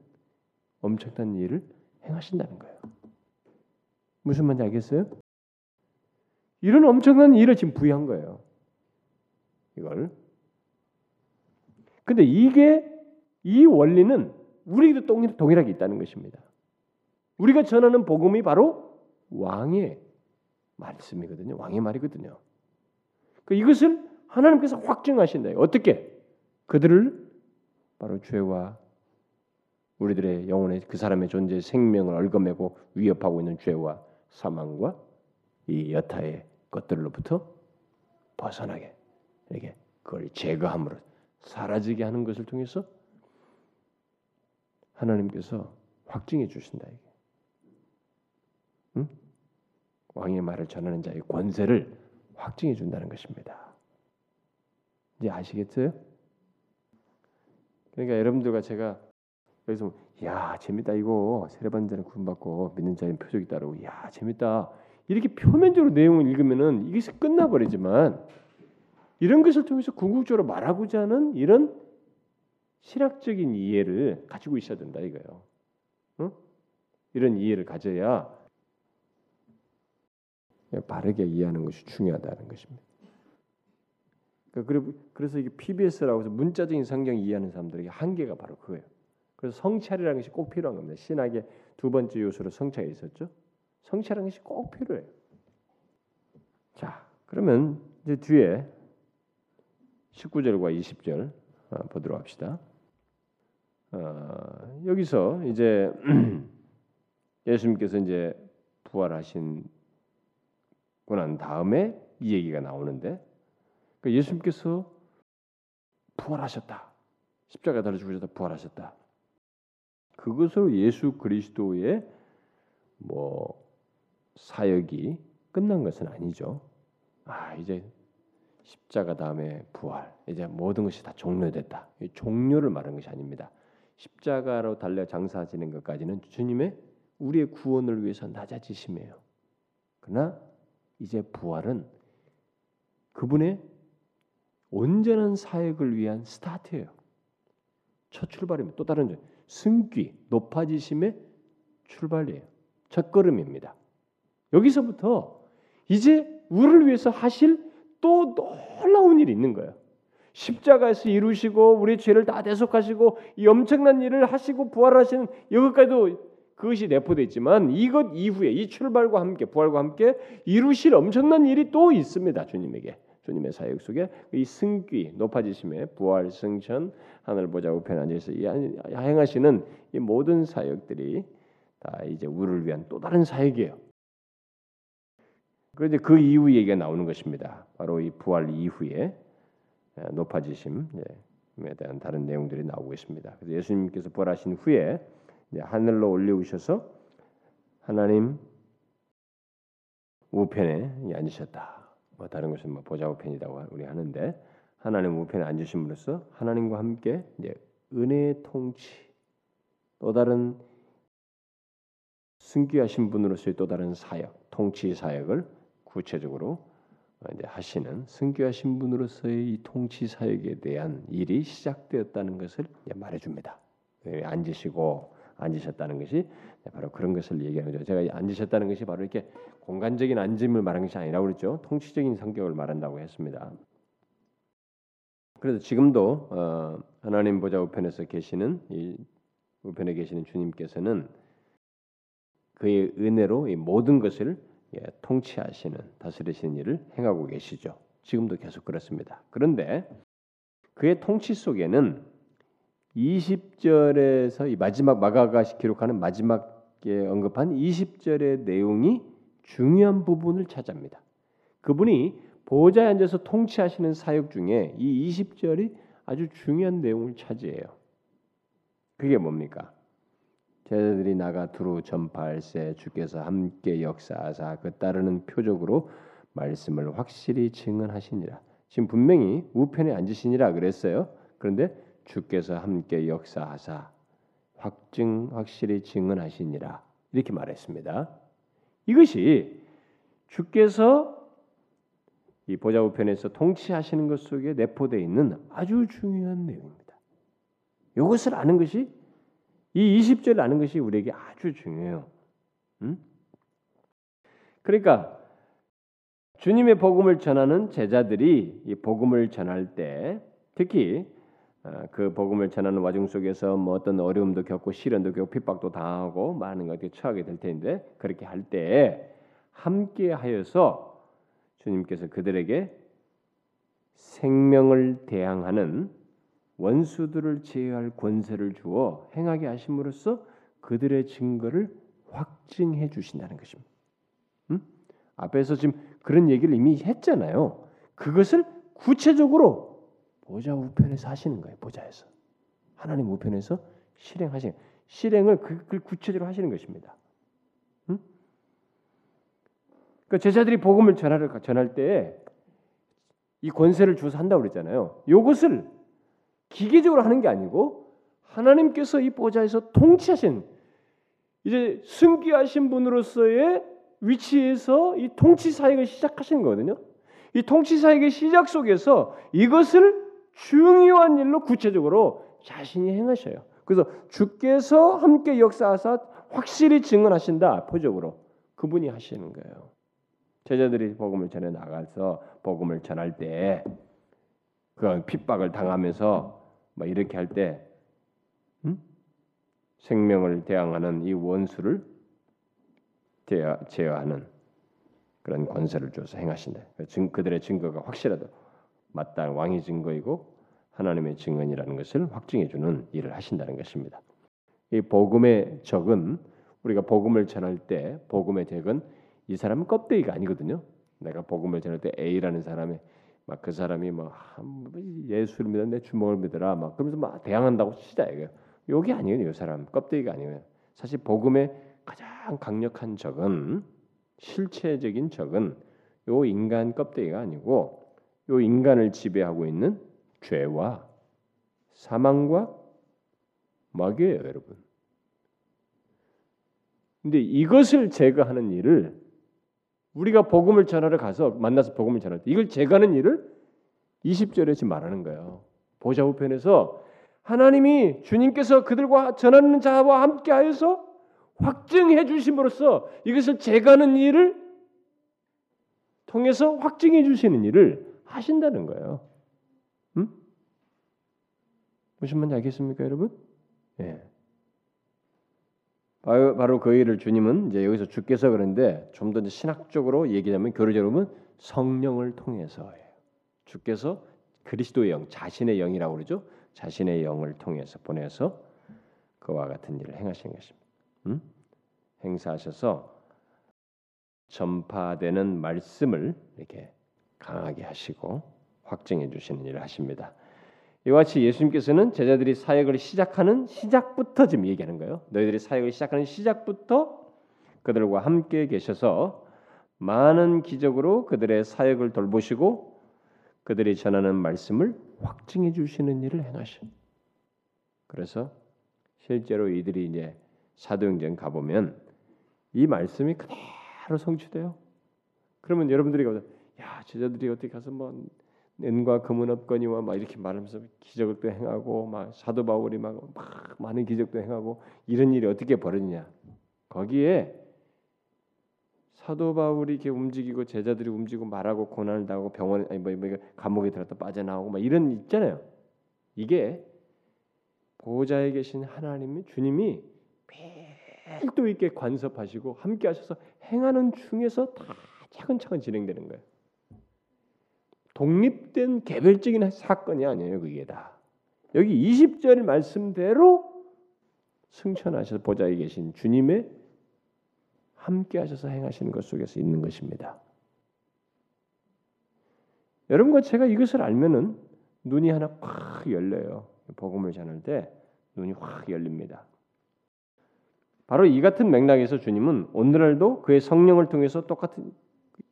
S1: 엄청난 일을 행하신다는 거예요. 무슨 말인지 알겠어요? 이런 엄청난 일을 지금 부여한 거예요. 이걸. 근데 이게 이 원리는 우리에게도 동일하게 있다는 것입니다. 우리가 전하는 복음이 바로 왕의 말씀이거든요. 왕의 말이거든요. 그 이것을 하나님께서 확증하신다. 어떻게? 그들을 바로 죄와 우리들의 영혼의 그 사람의 존재 생명을 얽어매고 위협하고 있는 죄와 사망과 이 여타의 것들로부터 벗어나게 이렇게 그걸 제거함으로 사라지게 하는 것을 통해서 하나님께서 확증해 주신다 이게. 응? 왕의 말을 전하는 자의 권세를 확증해 준다는 것입니다. 이제 아시겠어요? 그러니까 여러분들과 제가 여기서 야 재밌다 이거 세례받는 구원 받고 믿는 자의 표적이 따르고 야 재밌다 이렇게 표면적으로 내용을 읽으면은 이게 끝나버리지만 이런 것을 통해서 궁극적으로 말하고자 하는 이런 신학적인 이해를 가지고 있어야 된다 이거예요. 응? 이런 이해를 가져야 바르게 이해하는 것이 중요하다는 것입니다. 그러니까 그래서 이게 PBS라고 해서 문자적인 성경 이해하는 사람들에게 한계가 바로 그거예요. 그래서 성찰이라는 것이 꼭 필요한 겁니다. 신학의 두 번째 요소로 성찰이 있었죠. 성찰하는 것이 꼭 필요해요. 자, 그러면 이제 뒤에 19절과 20절 어, 보도록 합시다. 어, 여기서 이제 예수님께서 이제 부활하신 고난 다음에 이 얘기가 나오는데 그러니까 예수님께서 부활하셨다. 십자가 달아 죽으셨다. 부활하셨다. 그것으로 예수 그리스도의 뭐 사역이 끝난 것은 아니죠. 아 이제 십자가 다음에 부활, 이제 모든 것이 다 종료됐다. 종료를 말하는 것이 아닙니다. 십자가로 달려 장사지는 것까지는 주님의 우리의 구원을 위해서 낮아지심이에요. 그러나 이제 부활은 그분의 온전한 사역을 위한 스타트예요. 첫 출발입니다. 또 다른 점, 승귀, 높아지심의 출발이에요. 첫 걸음입니다. 여기서부터 이제 우리를 위해서 하실 또 놀라운 일이 있는 거예요. 십자가에서 이루시고 우리 죄를 다 대속하시고 이 엄청난 일을 하시고 부활하시는 여기까지도 그것이 내포되어 있지만 이것 이후에 이 출발과 함께 부활과 함께 이루실 엄청난 일이 또 있습니다. 주님에게. 주님의 사역 속에 이 승귀 높아지심에 부활 승천 하늘 보좌 우편 앉아서 행하시는 이 모든 사역들이 다 이제 우리를 위한 또 다른 사역이에요. 그런데 그 이후 얘기가 나오는 것입니다. 바로 이 부활 이후에 높아지심에 대한 다른 내용들이 나오고 있습니다. 그래서 예수님께서 부활하신 후에 하늘로 올려오셔서 하나님 우편에 앉으셨다. 뭐 다른 것은 뭐 보좌 우편이라고 우리 하는데 하나님 우편에 앉으심으로써 하나님과 함께 은혜의 통치 또 다른 승귀하신 분으로서의 또 다른 사역, 통치 사역을 구체적으로 이제 하시는 승귀하 신 분으로서의 이 통치 사역에 대한 일이 시작되었다는 것을 말해줍니다. 앉으시고 앉으셨다는 것이 바로 그런 것을 얘기하는 거죠. 제가 앉으셨다는 것이 바로 이렇게 공간적인 앉음을 말하는 것이 아니라고 그랬죠. 통치적인 성격을 말한다고 했습니다. 그래서 지금도 어, 하나님 보좌 우편에서 계시는 이 우편에 계시는 주님께서는 그의 은혜로 이 모든 것을 예, 통치하시는 다스리시는 일을 행하고 계시죠. 지금도 계속 그렇습니다. 그런데 그의 통치 속에는 20절에서 이 마지막 마가가 기록하는 마지막에 언급한 20절의 내용이 중요한 부분을 차지합니다. 그분이 보좌에 앉아서 통치하시는 사역 중에 이 20절이 아주 중요한 내용을 차지해요. 그게 뭡니까? 제자들이 나가 두루 전파할세 주께서 함께 역사하사 그 따르는 표적으로 말씀을 확실히 증언하시니라. 지금 분명히 우편에 앉으시니라 그랬어요. 그런데 주께서 함께 역사하사 확증 확실히 증언하시니라 이렇게 말했습니다. 이것이 주께서 이 보좌 우편에서 통치하시는 것 속에 내포되어 있는 아주 중요한 내용입니다. 이것을 아는 것이 이 20절 아는 것이 우리에게 아주 중요해요. 음? 그러니까 주님의 복음을 전하는 제자들이 이 복음을 전할 때 특히 어, 그 복음을 전하는 와중 속에서 뭐 어떤 어려움도 겪고 시련도 겪고 핍박도 당하고 많은 것들이 처하게 될 텐데 그렇게 할 때 함께 하여서 주님께서 그들에게 생명을 대항하는 원수들을 제어할 권세를 주어 행하게 하심으로써 그들의 증거를 확증해 주신다는 것입니다. 음? 앞에서 지금 그런 얘기를 이미 했잖아요. 그것을 구체적으로 보좌 우편에서 하시는 거예요. 보좌에서 하나님 우편에서 실행하시는 실행을 그, 그 구체적으로 하시는 것입니다. 음? 그 제자들이 복음을 전할 전할 때 이 권세를 주서 한다고 그랬잖아요. 이것을 기계적으로 하는 게 아니고 하나님께서 이 보좌에서 통치하신 이제 승귀하신 분으로서의 위치에서 이 통치 사역을 시작하시는 거거든요. 이 통치 사역의 시작 속에서 이것을 중요한 일로 구체적으로 자신이 행하셔요. 그래서 주께서 함께 역사하사 확실히 증언하신다. 표적으로 그분이 하시는 거예요. 제자들이 복음을 전해 나가서 복음을 전할 때그 핍박을 당하면서 뭐 이렇게 할때 음? 생명을 대항하는 이 원수를 제어하는 그런 권세를 줘서 행하신다. 그들의 증거가 확실하다. 맞다 왕의 증거이고 하나님의 증언이라는 것을 확증해 주는 일을 하신다는 것입니다. 이 복음의 적은 우리가 복음을 전할 때 복음의 적은 이 사람은 껍데기가 아니거든요. 내가 복음을 전할 때 A라는 사람의 막 그 사람이 뭐, 뭐 예수를 믿어 내 주먹을 믿어라 막 그러면서 막 대항한다고 치자 이거 요게 아니에요 이 사람. 껍데기가 아니에요. 사실 복음의 가장 강력한 적은 실체적인 적은 요 인간 껍데기가 아니고 요 인간을 지배하고 있는 죄와 사망과 마귀예요 여러분. 근데 이것을 제거하는 일을 우리가 복음을 전하러 가서 만나서 복음을 전할 때 이걸 제거하는 일을 20절에 지금 말하는 거예요. 보좌 우편에서 하나님이 주님께서 그들과 전하는 자와 함께하여서 확증해 주심으로써 이것을 제거하는 일을 통해서 확증해 주시는 일을 하신다는 거예요. 음? 무슨 말인지 알겠습니까, 여러분? 예. 바로 그 일을 주님은 이제 여기서 주께서 그런데 좀 더 신학적으로 얘기하면 교리적으로 보면 성령을 통해서예요. 주께서 그리스도의 영, 자신의 영이라고 그러죠. 자신의 영을 통해서 보내서 그와 같은 일을 행하신 것입니다. 음? 행사하셔서 전파되는 말씀을 이렇게 강하게 하시고 확증해 주시는 일을 하십니다. 이와 같이 예수님께서는 제자들이 사역을 시작하는 시작부터 지금 얘기하는 거예요. 너희들이 사역을 시작하는 시작부터 그들과 함께 계셔서 많은 기적으로 그들의 사역을 돌보시고 그들이 전하는 말씀을 확증해 주시는 일을 행하셔. 그래서 실제로 이들이 이제 사도행전 가보면 이 말씀이 그대로 성취돼요. 그러면 여러분들이 가서 야 제자들이 어떻게 가서 뭐 은과 금은 없거니와 막 이렇게 말하면서 기적을 또 행하고 막 사도 바울이 막, 막 많은 기적도 행하고 이런 일이 어떻게 벌어지냐 거기에 사도 바울이 이렇게 움직이고 제자들이 움직이고 말하고 고난을 당하고 병원 아니 뭐, 뭐 감옥에 들었다 빠져나오고 막 이런 있잖아요. 이게 보좌에 계신 하나님이 주님이 별도 있게 관섭하시고 함께 하셔서 행하는 중에서 다 차근차근 진행되는 거예요. 독립된 개별적인 사건이 아니에요. 그게 다. 여기 20절 말씀대로 승천하셔서 보좌에 계신 주님의 함께 하셔서 행하시는 것 속에서 있는 것입니다. 여러분과 제가 이것을 알면은 눈이 하나 확 열려요. 복음을 전할 때 눈이 확 열립니다. 바로 이 같은 맥락에서 주님은 오늘날도 그의 성령을 통해서 똑같은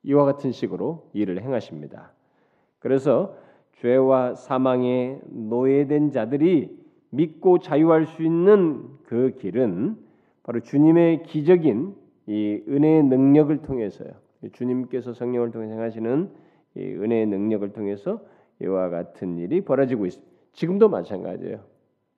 S1: 이와 같은 식으로 일을 행하십니다. 그래서 죄와 사망에 노예된 자들이 믿고 자유할 수 있는 그 길은 바로 주님의 기적인 이 은혜의 능력을 통해서요. 주님께서 성령을 통해 행하시는 이 은혜의 능력을 통해서 이와 같은 일이 벌어지고 있습니다. 지금도 마찬가지예요.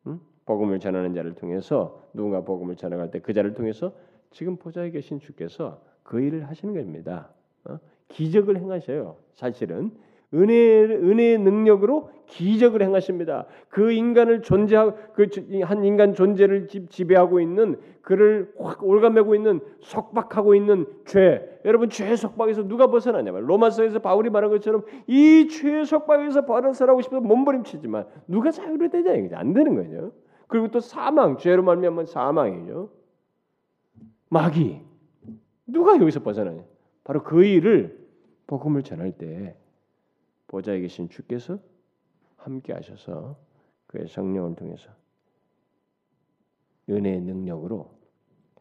S1: 응? 복음을 전하는 자를 통해서 누군가 복음을 전할 때 그 자를 통해서 지금 보좌에 계신 주께서 그 일을 하시는 겁니다. 어? 기적을 행하셔요. 사실은 은혜 은혜의 능력으로 기적을 행하십니다. 그 인간을 존재하고 그한 인간 존재를 지배하고 있는 그를 확 올가매고 있는 속박하고 있는 죄. 여러분 죄 속박에서 누가 벗어나냐면 로마서에서 바울이 말한 것처럼 이죄 속박에서 벗어나고 싶어서 몸부림치지만 누가 자유를 되냐 이게 안 되는 거죠. 그리고 또 사망 죄로 말미암은 사망이죠. 마귀 누가 여기서 벗어나냐? 바로 그 일을 복음을 전할 때 보좌에 계신 주께서 함께 하셔서 그의 성령을 통해서 은혜의 능력으로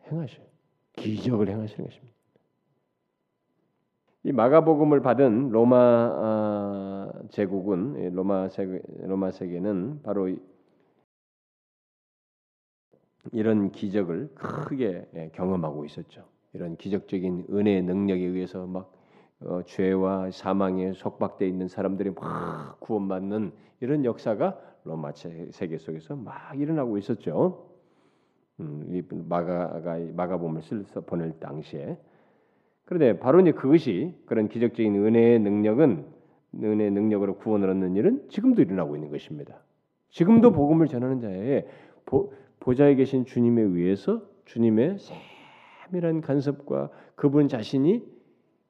S1: 행하셔요. 기적을 행하시는 것입니다. 이 마가복음을 받은 로마 아, 제국은 로마 세계, 로마 세계는 바로 이런 기적을 크게 예, 경험하고 있었죠. 이런 기적적인 은혜의 능력에 의해서 막 어, 죄와 사망에 속박돼 있는 사람들이 막 구원받는 이런 역사가 로마 세계 속에서 막 일어나고 있었죠. 음, 이 마가가 마가복음을 쓸서 보낼 당시에 그런데 바로 이제 그것이 그런 기적적인 은혜의 능력은 은혜의 능력으로 구원을 얻는 일은 지금도 일어나고 있는 것입니다. 지금도 복음을 전하는 자에 보, 보좌에 계신 주님에 의해서 주님의 세밀한 간섭과 그분 자신이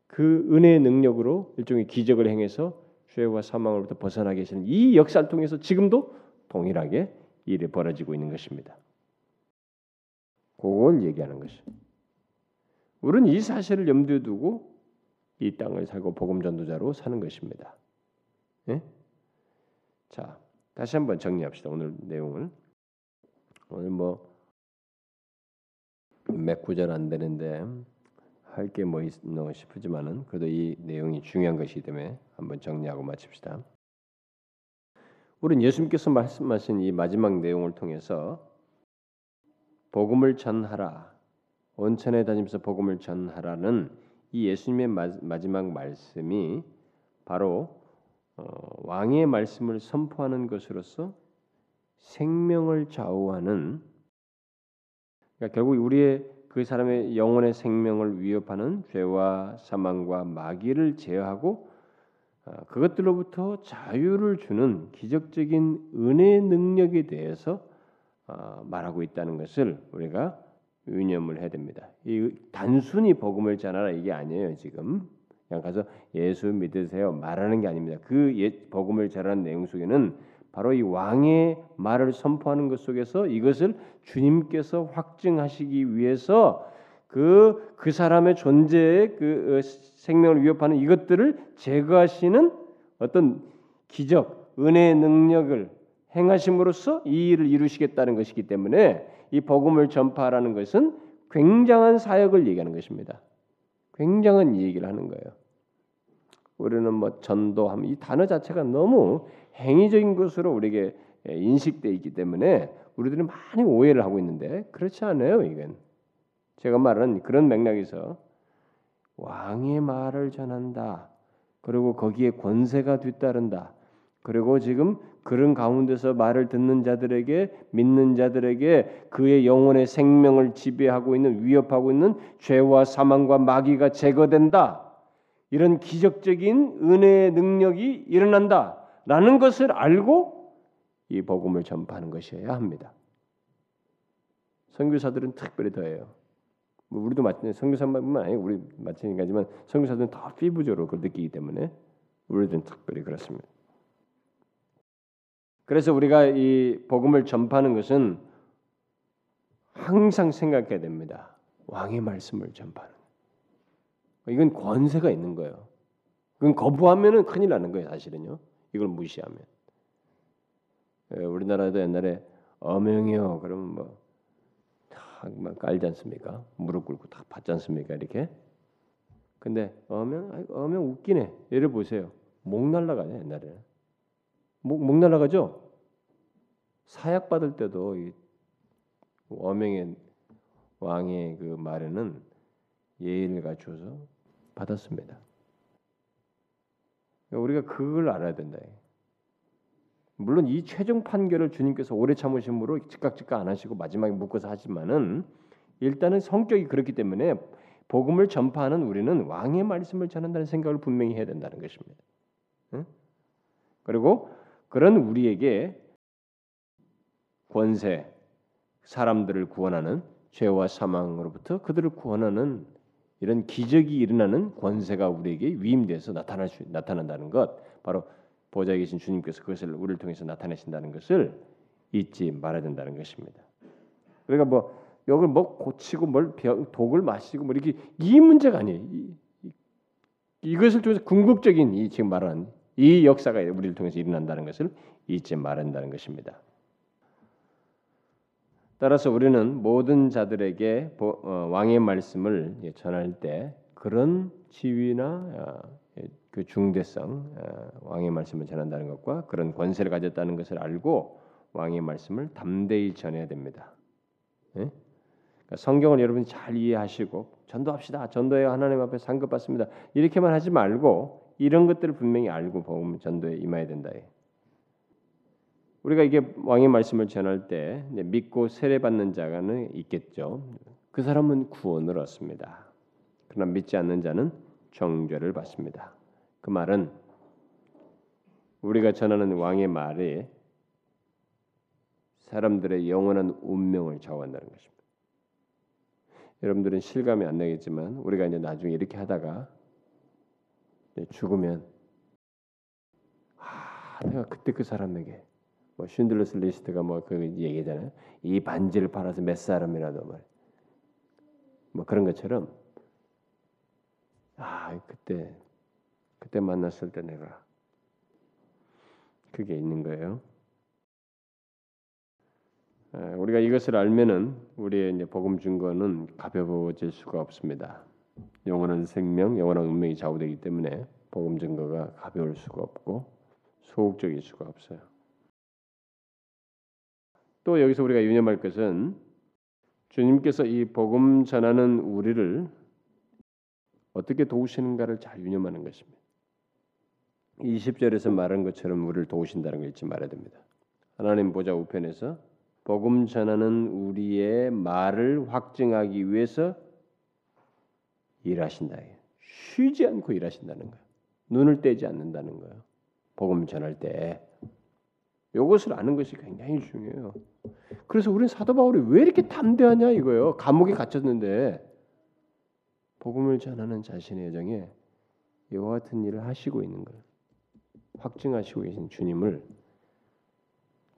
S1: 그 은혜의 능력으로 일종의 기적을 행해서 죄와 사망으로부터 벗어나게 하시는 이 역사를 통해서 지금도 동일하게 일이 벌어지고 있는 것입니다. 그걸 얘기하는 것이. 우리는 이 사실을 염두에 두고 이 땅을 살고 복음 전도자로 사는 것입니다. 예? 자, 다시 한번 정리합시다. 오늘 내용을. 오늘 뭐 몇 구절 안 되는데 할 게 뭐 있나 싶지만은 그래도 이 내용이 중요한 것이기 때문에 한번 정리하고 마칩시다. 우리는 예수님께서 말씀하신 이 마지막 내용을 통해서 복음을 전하라 온천에 다니면서 복음을 전하라는 이 예수님의 마지막 말씀이 바로 어, 왕의 말씀을 선포하는 것으로서 생명을 좌우하는 그러니까 결국 우리의 그 사람의 영혼의 생명을 위협하는 죄와 사망과 마귀를 제어하고 어, 그것들로부터 자유를 주는 기적적인 은혜의 능력에 대해서 어, 말하고 있다는 것을 우리가 유념을 해야 됩니다. 이 단순히 복음을 전하라 이게 아니에요 지금 그냥 가서 예수 믿으세요 말하는 게 아닙니다. 그 복음을 전하는 내용 속에는 바로 이 왕의 말을 선포하는 것 속에서 이것을 주님께서 확증하시기 위해서 그, 그 사람의 존재의 그 어, 생명을 위협하는 이것들을 제거하시는 어떤 기적, 은혜의 능력을 행하심으로써 이 일을 이루시겠다는 것이기 때문에 이 복음을 전파하라는 것은 굉장한 사역을 얘기하는 것입니다. 굉장한 얘기를 하는 거예요. 우리는 뭐 전도함 이 단어 자체가 너무 행위적인 것으로 우리에게 인식돼 있기 때문에 우리들은 많이 오해를 하고 있는데 그렇지 않아요. 이건 제가 말하는 그런 맥락에서 왕의 말을 전한다. 그리고 거기에 권세가 뒤따른다. 그리고 지금 그런 가운데서 말을 듣는 자들에게 믿는 자들에게 그의 영혼의 생명을 지배하고 있는 위협하고 있는 죄와 사망과 마귀가 제거된다. 이런 기적적인 은혜의 능력이 일어난다 라는 것을 알고 이 복음을 전파하는 것이어야 합니다. 선교사들은 특별히 더해요. 뭐 우리도 마찬 선교사뿐만 아니고 우리 마찬가지지만 선교사들은 더 피부적으로 그걸 느끼기 때문에 우리들은 특별히 그렇습니다. 그래서 우리가 이 복음을 전파하는 것은 항상 생각해야 됩니다. 왕의 말씀을 전파하는. 이건 권세가 있는 거예요. 그건 거부하면은 큰일 나는 거예요, 사실은요. 이걸 무시하면. 예, 우리나라도 옛날에 어명이요. 그러면 뭐 탁막 깔지 않습니까? 무릎 꿇고 다 받지 않습니까? 이렇게. 근데 어명 어명 웃기네. 예를 보세요. 목 날라가요, 옛날에. 목, 목 날라가죠? 사약 받을 때도 이 어명의 왕의 그 말에는 예의를 갖춰서 받았습니다. 우리가 그걸 알아야 된다. 물론 이 최종 판결을 주님께서 오래 참으심으로 즉각 즉각 안 하시고 마지막에 묶어서 하지만은 일단은 성격이 그렇기 때문에 복음을 전파하는 우리는 왕의 말씀을 전한다는 생각을 분명히 해야 된다는 것입니다. 응? 그리고 그런 우리에게 권세, 사람들을 구원하는 죄와 사망으로부터 그들을 구원하는 이런 기적이 일어나는 권세가 우리에게 위임돼서 나타날 수, 나타난다는 것, 바로 보좌에 계신 주님께서 그것을 우리를 통해서 나타내신다는 것을 잊지 말아야 된다는 것입니다. 그러니까 뭐 여기를 뭐 고치고 뭘 독을 마시고 뭐 이렇게 이 문제가 아니에요. 이, 이, 것을 통해서 궁극적인 이 지금 말하는 이 역사가 우리를 통해서 일어난다는 것을 잊지 말아야 한다는 것입니다. 따라서 우리는 모든 자들에게 어, 왕의 말씀을 전할 때 그런 지위나 어, 그 중대성, 어, 왕의 말씀을 전한다는 것과 그런 권세를 가졌다는 것을 알고 왕의 말씀을 담대히 전해야 됩니다. 예? 그러니까 성경을 여러분 잘 이해하시고 전도합시다. 전도에 하나님 앞에 상급받습니다. 이렇게만 하지 말고 이런 것들을 분명히 알고 복음 전도에 임해야 된다. 우리가 이게 왕의 말씀을 전할 때 믿고 세례받는 자가는 있겠죠. 그 사람은 구원을 얻습니다. 그러나 믿지 않는 자는 정죄를 받습니다. 그 말은 우리가 전하는 왕의 말이 사람들의 영원한 운명을 좌우한다는 것입니다. 여러분들은 실감이 안 나겠지만 우리가 이제 나중에 이렇게 하다가 죽으면 아 내가 그때 그 사람에게 뭐 쉰들러스 리스트가 뭐 그 얘기잖아요. 이 반지를 팔아서 몇 사람이라도 말. 뭐 그런 것처럼 아 그때 그때 만났을 때 내가 그게 있는 거예요. 아, 우리가 이것을 알면은 우리의 이제 복음 증거는 가벼워질 수가 없습니다. 영원한 생명, 영원한 운명이 좌우되기 때문에 복음 증거가 가벼울 수가 없고 소극적일 수가 없어요. 또 여기서 우리가 유념할 것은 주님께서 이 복음 전하는 우리를 어떻게 도우시는가를 잘 유념하는 것입니다. 20절에서 말한 것처럼 우리를 도우신다는 걸 잊지 말아야 됩니다. 하나님 보좌 우편에서 복음 전하는 우리의 말을 확증하기 위해서 일하신다. 쉬지 않고 일하신다는 거예요. 눈을 떼지 않는다는 거예요. 복음 전할 때 이것을 아는 것이 굉장히 중요해요. 그래서 우리는 사도 바울이 왜 이렇게 담대하냐 이거예요. 감옥에 갇혔는데 복음을 전하는 자신의 여정에 이와 같은 일을 하시고 있는 걸 확증하시고 계신 주님을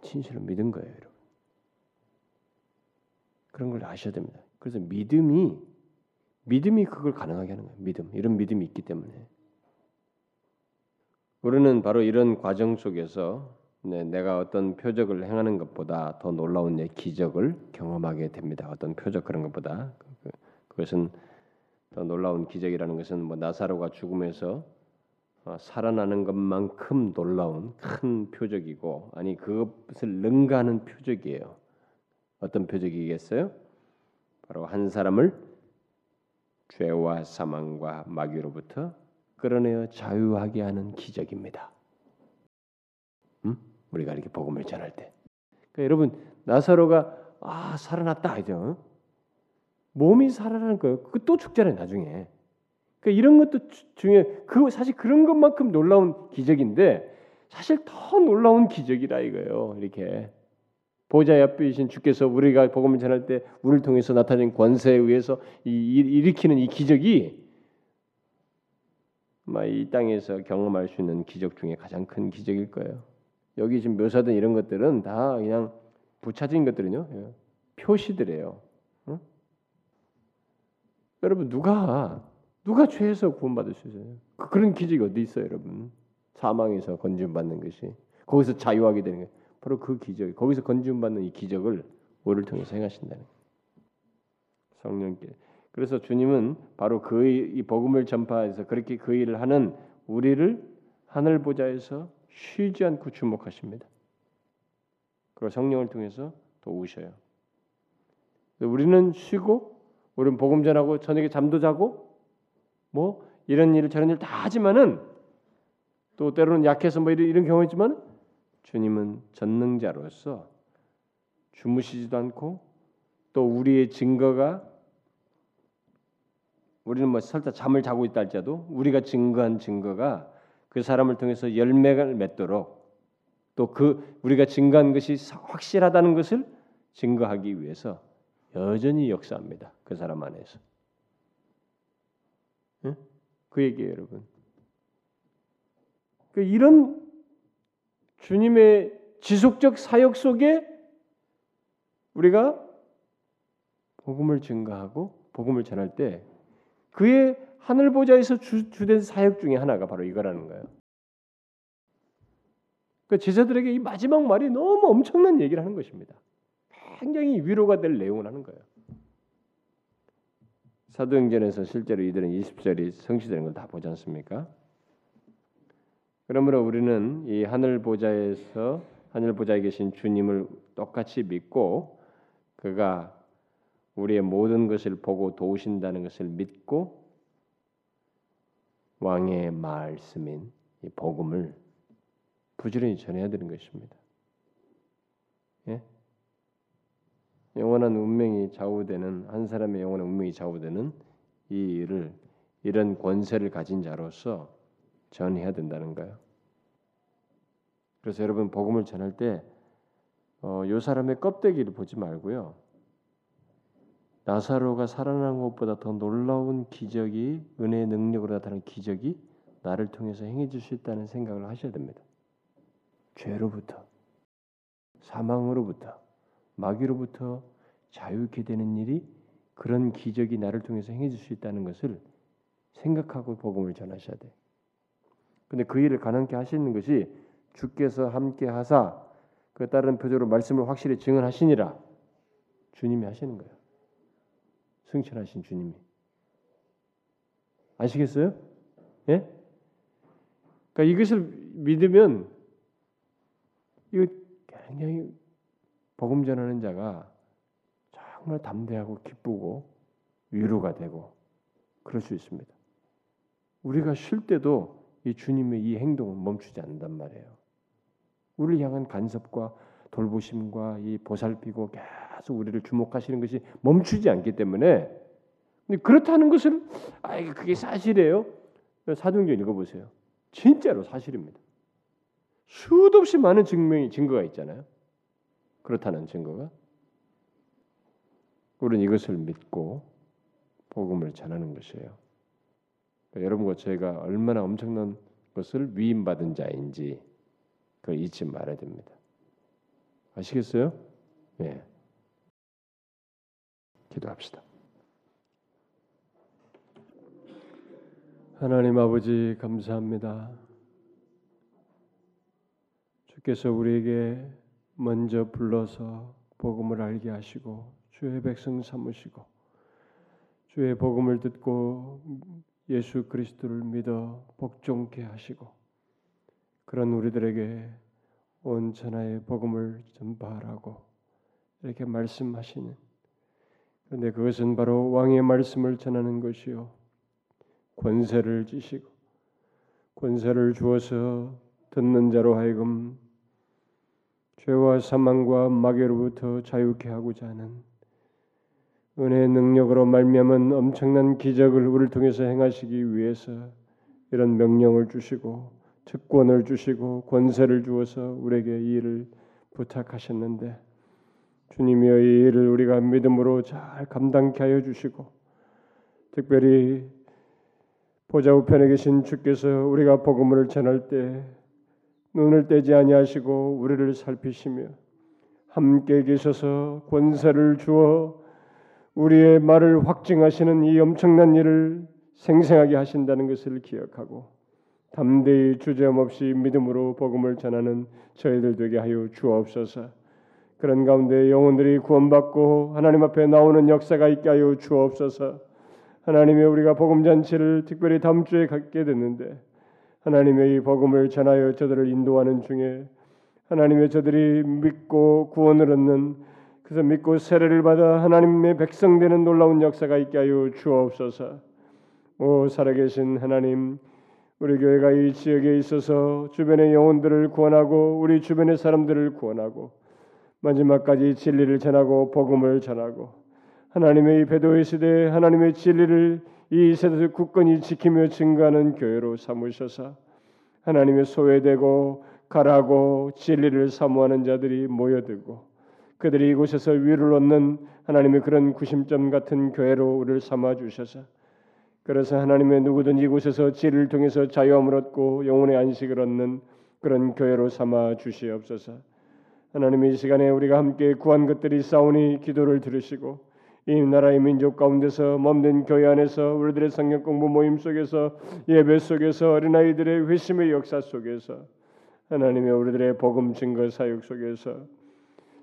S1: 진실로 믿은 거예요, 여러분. 그런 걸 아셔야 됩니다. 그래서 믿음이 믿음이 그걸 가능하게 하는 거예요. 믿음 이런 믿음이 있기 때문에 우리는 바로 이런 과정 속에서 네, 내가 어떤 표적을 행하는 것보다 더 놀라운 내 기적을 경험하게 됩니다. 어떤 표적 그런 것보다 그, 그것은 더 놀라운 기적이라는 것은 뭐 나사로가 죽음에서 어, 살아나는 것만큼 놀라운 큰 표적이고 아니 그것을 능가하는 표적이에요. 어떤 표적이겠어요? 바로 한 사람을 죄와 사망과 마귀로부터 끌어내어 자유하게 하는 기적입니다. 음? 우리가 이렇게 복음을 전할 때, 그러니까 여러분 나사로가 아 살아났다 이죠. 몸이 살아나는 거예요. 그또 죽잖아요 나중에. 그러니까 이런 것도 중에 그 사실 그런 것만큼 놀라운 기적인데 사실 더 놀라운 기적이라 이거예요. 이렇게 보좌 옆에 신 주께서 우리가 복음을 전할 때 우리를 통해서 나타낸 권세에 의해서 이, 일으키는 이 기적이 이 땅에서 경험할 수 있는 기적 중에 가장 큰 기적일 거예요. 여기 지금 묘사된 이런 것들은 다 그냥 부차적인 것들은요 예, 표시들이에요. 응? 여러분 누가 누가 죄에서 구원받을 수 있어요? 그, 그런 기적이 어디 있어요, 여러분? 사망에서 건지움 받는 것이 거기서 자유하게 되는 게 바로 그 기적. 거기서 건지움 받는 이 기적을 우리를 통해서 행하신다는 거예요. 성령께. 그래서 주님은 바로 그이 복음을 전파해서 그렇게 그 일을 하는 우리를 하늘 보좌에서 쉬지 않고 주목하십니다. 그리고 성령을 통해서 도우셔요. 우리는 쉬고 우리는 복음 전하고 저녁에 잠도 자고 뭐 이런 일을 저런 일 다 하지만은 또 때로는 약해서 뭐 이런, 이런 경우 있지만 주님은 전능자로서 주무시지도 않고 또 우리의 증거가 우리는 뭐 설사 잠을 자고 있다 할지라도 우리가 증거한 증거가 그 사람을 통해서 열매가 맺도록 또 그 우리가 증거한 것이 확실하다는 것을 증거하기 위해서 여전히 역사합니다. 그 사람 안에서. 응? 그 얘기예요, 여러분. 그 이런 주님의 지속적 사역 속에 우리가 복음을 증가하고 복음을 전할 때 그의 하늘 보좌에서 주, 주된 사역 중에 하나가 바로 이거라는 거예요. 그 제자들에게 이 마지막 말이 너무 엄청난 얘기를 하는 것입니다. 굉장히 위로가 될 내용을 하는 거예요. 사도행전에서 실제로 이들은 20절이 성취되는 걸 다 보지 않습니까? 그러므로 우리는 이 하늘 보좌에서 하늘 보좌에 계신 주님을 똑같이 믿고 그가 우리의 모든 것을 보고 도우신다는 것을 믿고 왕의 말씀인 이 복음을 부지런히 전해야 되는 것입니다. 예? 영원한 운명이 좌우되는 한 사람의 영원한 운명이 좌우되는 이 일을 이런 권세를 가진 자로서 전해야 된다는 거예요. 그래서 여러분 복음을 전할 때, 어, 요 사람의 껍데기를 보지 말고요. 나사로가 살아난 것보다 더 놀라운 기적이 은혜의 능력으로 나타나는 기적이 나를 통해서 행해질 수 있다는 생각을 하셔야 됩니다. 죄로부터, 사망으로부터, 마귀로부터 자유케 되는 일이 그런 기적이 나를 통해서 행해질 수 있다는 것을 생각하고 복음을 전하셔야 돼. 근데 그 일을 가능케 하시는 것이 주께서 함께 하사 그 다른 표적으로 말씀을 확실히 증언하시니라 주님이 하시는 거예요. 승천하신 주님이 아시겠어요? 예? 그러니까 이것을 믿으면 이거 굉장히 복음 전하는 자가 정말 담대하고 기쁘고 위로가 되고 그럴 수 있습니다. 우리가 쉴 때도 이 주님의 이 행동은 멈추지 않는단 말이에요. 우리를 향한 간섭과 돌보심과 이 보살피고 계속 우리를 주목하시는 것이 멈추지 않기 때문에 그렇다는 것을 아 그게 사실이에요. 사도행전 읽어보세요. 진짜로 사실입니다. 수도 없이 많은 증명이 증거가 있잖아요. 그렇다는 증거가 우리는 이것을 믿고 복음을 전하는 것이에요. 그러니까 여러분과 제가 얼마나 엄청난 것을 위임받은 자인지 그걸 잊지 말아야 됩니다. 아시겠어요? 네. 기도합시다. 하나님 아버지 감사합니다. 주께서 우리에게 먼저 불러서 복음을 알게 하시고 주의 백성 삼으시고 주의 복음을 듣고 예수 그리스도를 믿어 복종케 하시고 그런 우리들에게 온 천하의 복음을 전파하라고 이렇게 말씀하시는 그런데 그것은 바로 왕의 말씀을 전하는 것이요. 권세를 지시고 권세를 주어서 듣는 자로 하여금 죄와 사망과 마귀로부터 자유케 하고자 하는 은혜의 능력으로 말미암은 엄청난 기적을 우리를 통해서 행하시기 위해서 이런 명령을 주시고 특권을 주시고 권세를 주어서 우리에게 이 일을 부탁하셨는데 주님이여 이 일을 우리가 믿음으로 잘 감당케 하여 주시고 특별히 보좌 우편에 계신 주께서 우리가 복음을 전할 때 눈을 떼지 아니하시고 우리를 살피시며 함께 계셔서 권세를 주어 우리의 말을 확증하시는 이 엄청난 일을 생생하게 하신다는 것을 기억하고 담대히 주저없이 믿음으로 복음을 전하는 저희들 되게 하여 주옵소서. 그런 가운데 영혼들이 구원받고 하나님 앞에 나오는 역사가 있게 하여 주옵소서. 하나님의 우리가 복음 잔치를 특별히 다음 주에 갖게 됐는데 하나님의 이 복음을 전하여 저들을 인도하는 중에 하나님의 저들이 믿고 구원을 얻는 그래서 믿고 세례를 받아 하나님의 백성 되는 놀라운 역사가 있게 하여 주옵소서. 오 살아계신 하나님, 우리 교회가 이 지역에 있어서 주변의 영혼들을 구원하고 우리 주변의 사람들을 구원하고 마지막까지 진리를 전하고 복음을 전하고 하나님의 배도의 시대에 하나님의 진리를 이 세대에서 굳건히 지키며 증거하는 교회로 삼으셔서 하나님의 소외되고 가라고 진리를 사모하는 자들이 모여들고 그들이 이곳에서 위를 얻는 하나님의 그런 구심점 같은 교회로 우리를 삼아 주셔서 그래서 하나님의 누구든 이곳에서 진리를 통해서 자유함을 얻고 영혼의 안식을 얻는 그런 교회로 삼아 주시옵소서. 하나님의 이 시간에 우리가 함께 구한 것들이 싸우니 기도를 들으시고 이 나라의 민족 가운데서 몸된 교회 안에서 우리들의 성경 공부 모임 속에서 예배 속에서 어린아이들의 회심의 역사 속에서 하나님의 우리들의 복음 증거 사역 속에서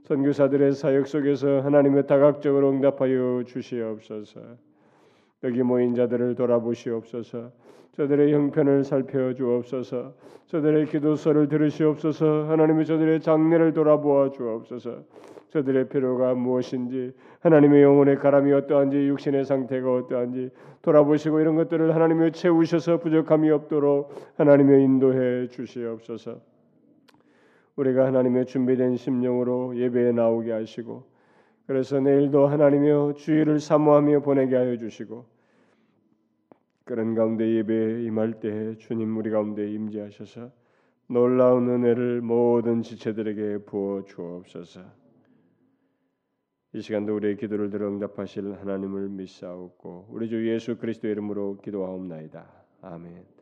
S1: 선교사들의 사역 속에서 하나님의 다각적으로 응답하여 주시옵소서. 여기 모인 자들을 돌아보시옵소서. 저들의 형편을 살펴 주옵소서. 저들의 기도서를 들으시옵소서. 하나님의 저들의 장례를 돌아보아 주옵소서. 저들의 필요가 무엇인지 하나님의 영혼의 가람이 어떠한지 육신의 상태가 어떠한지 돌아보시고 이런 것들을 하나님의 채우셔서 부족함이 없도록 하나님의 인도해 주시옵소서. 우리가 하나님의 준비된 심령으로 예배에 나오게 하시고 그래서 내일도 하나님의 주의를 사모하며 보내게 하여 주시고 그런 가운데 예배에 임할 때 주님 우리 가운데 임재하셔서 놀라운 은혜를 모든 지체들에게 부어 주옵소서. 이 시간도 우리의 기도를 들어 응답하실 하나님을 믿사옵고 우리 주 예수 그리스도 이름으로 기도하옵나이다. 아멘.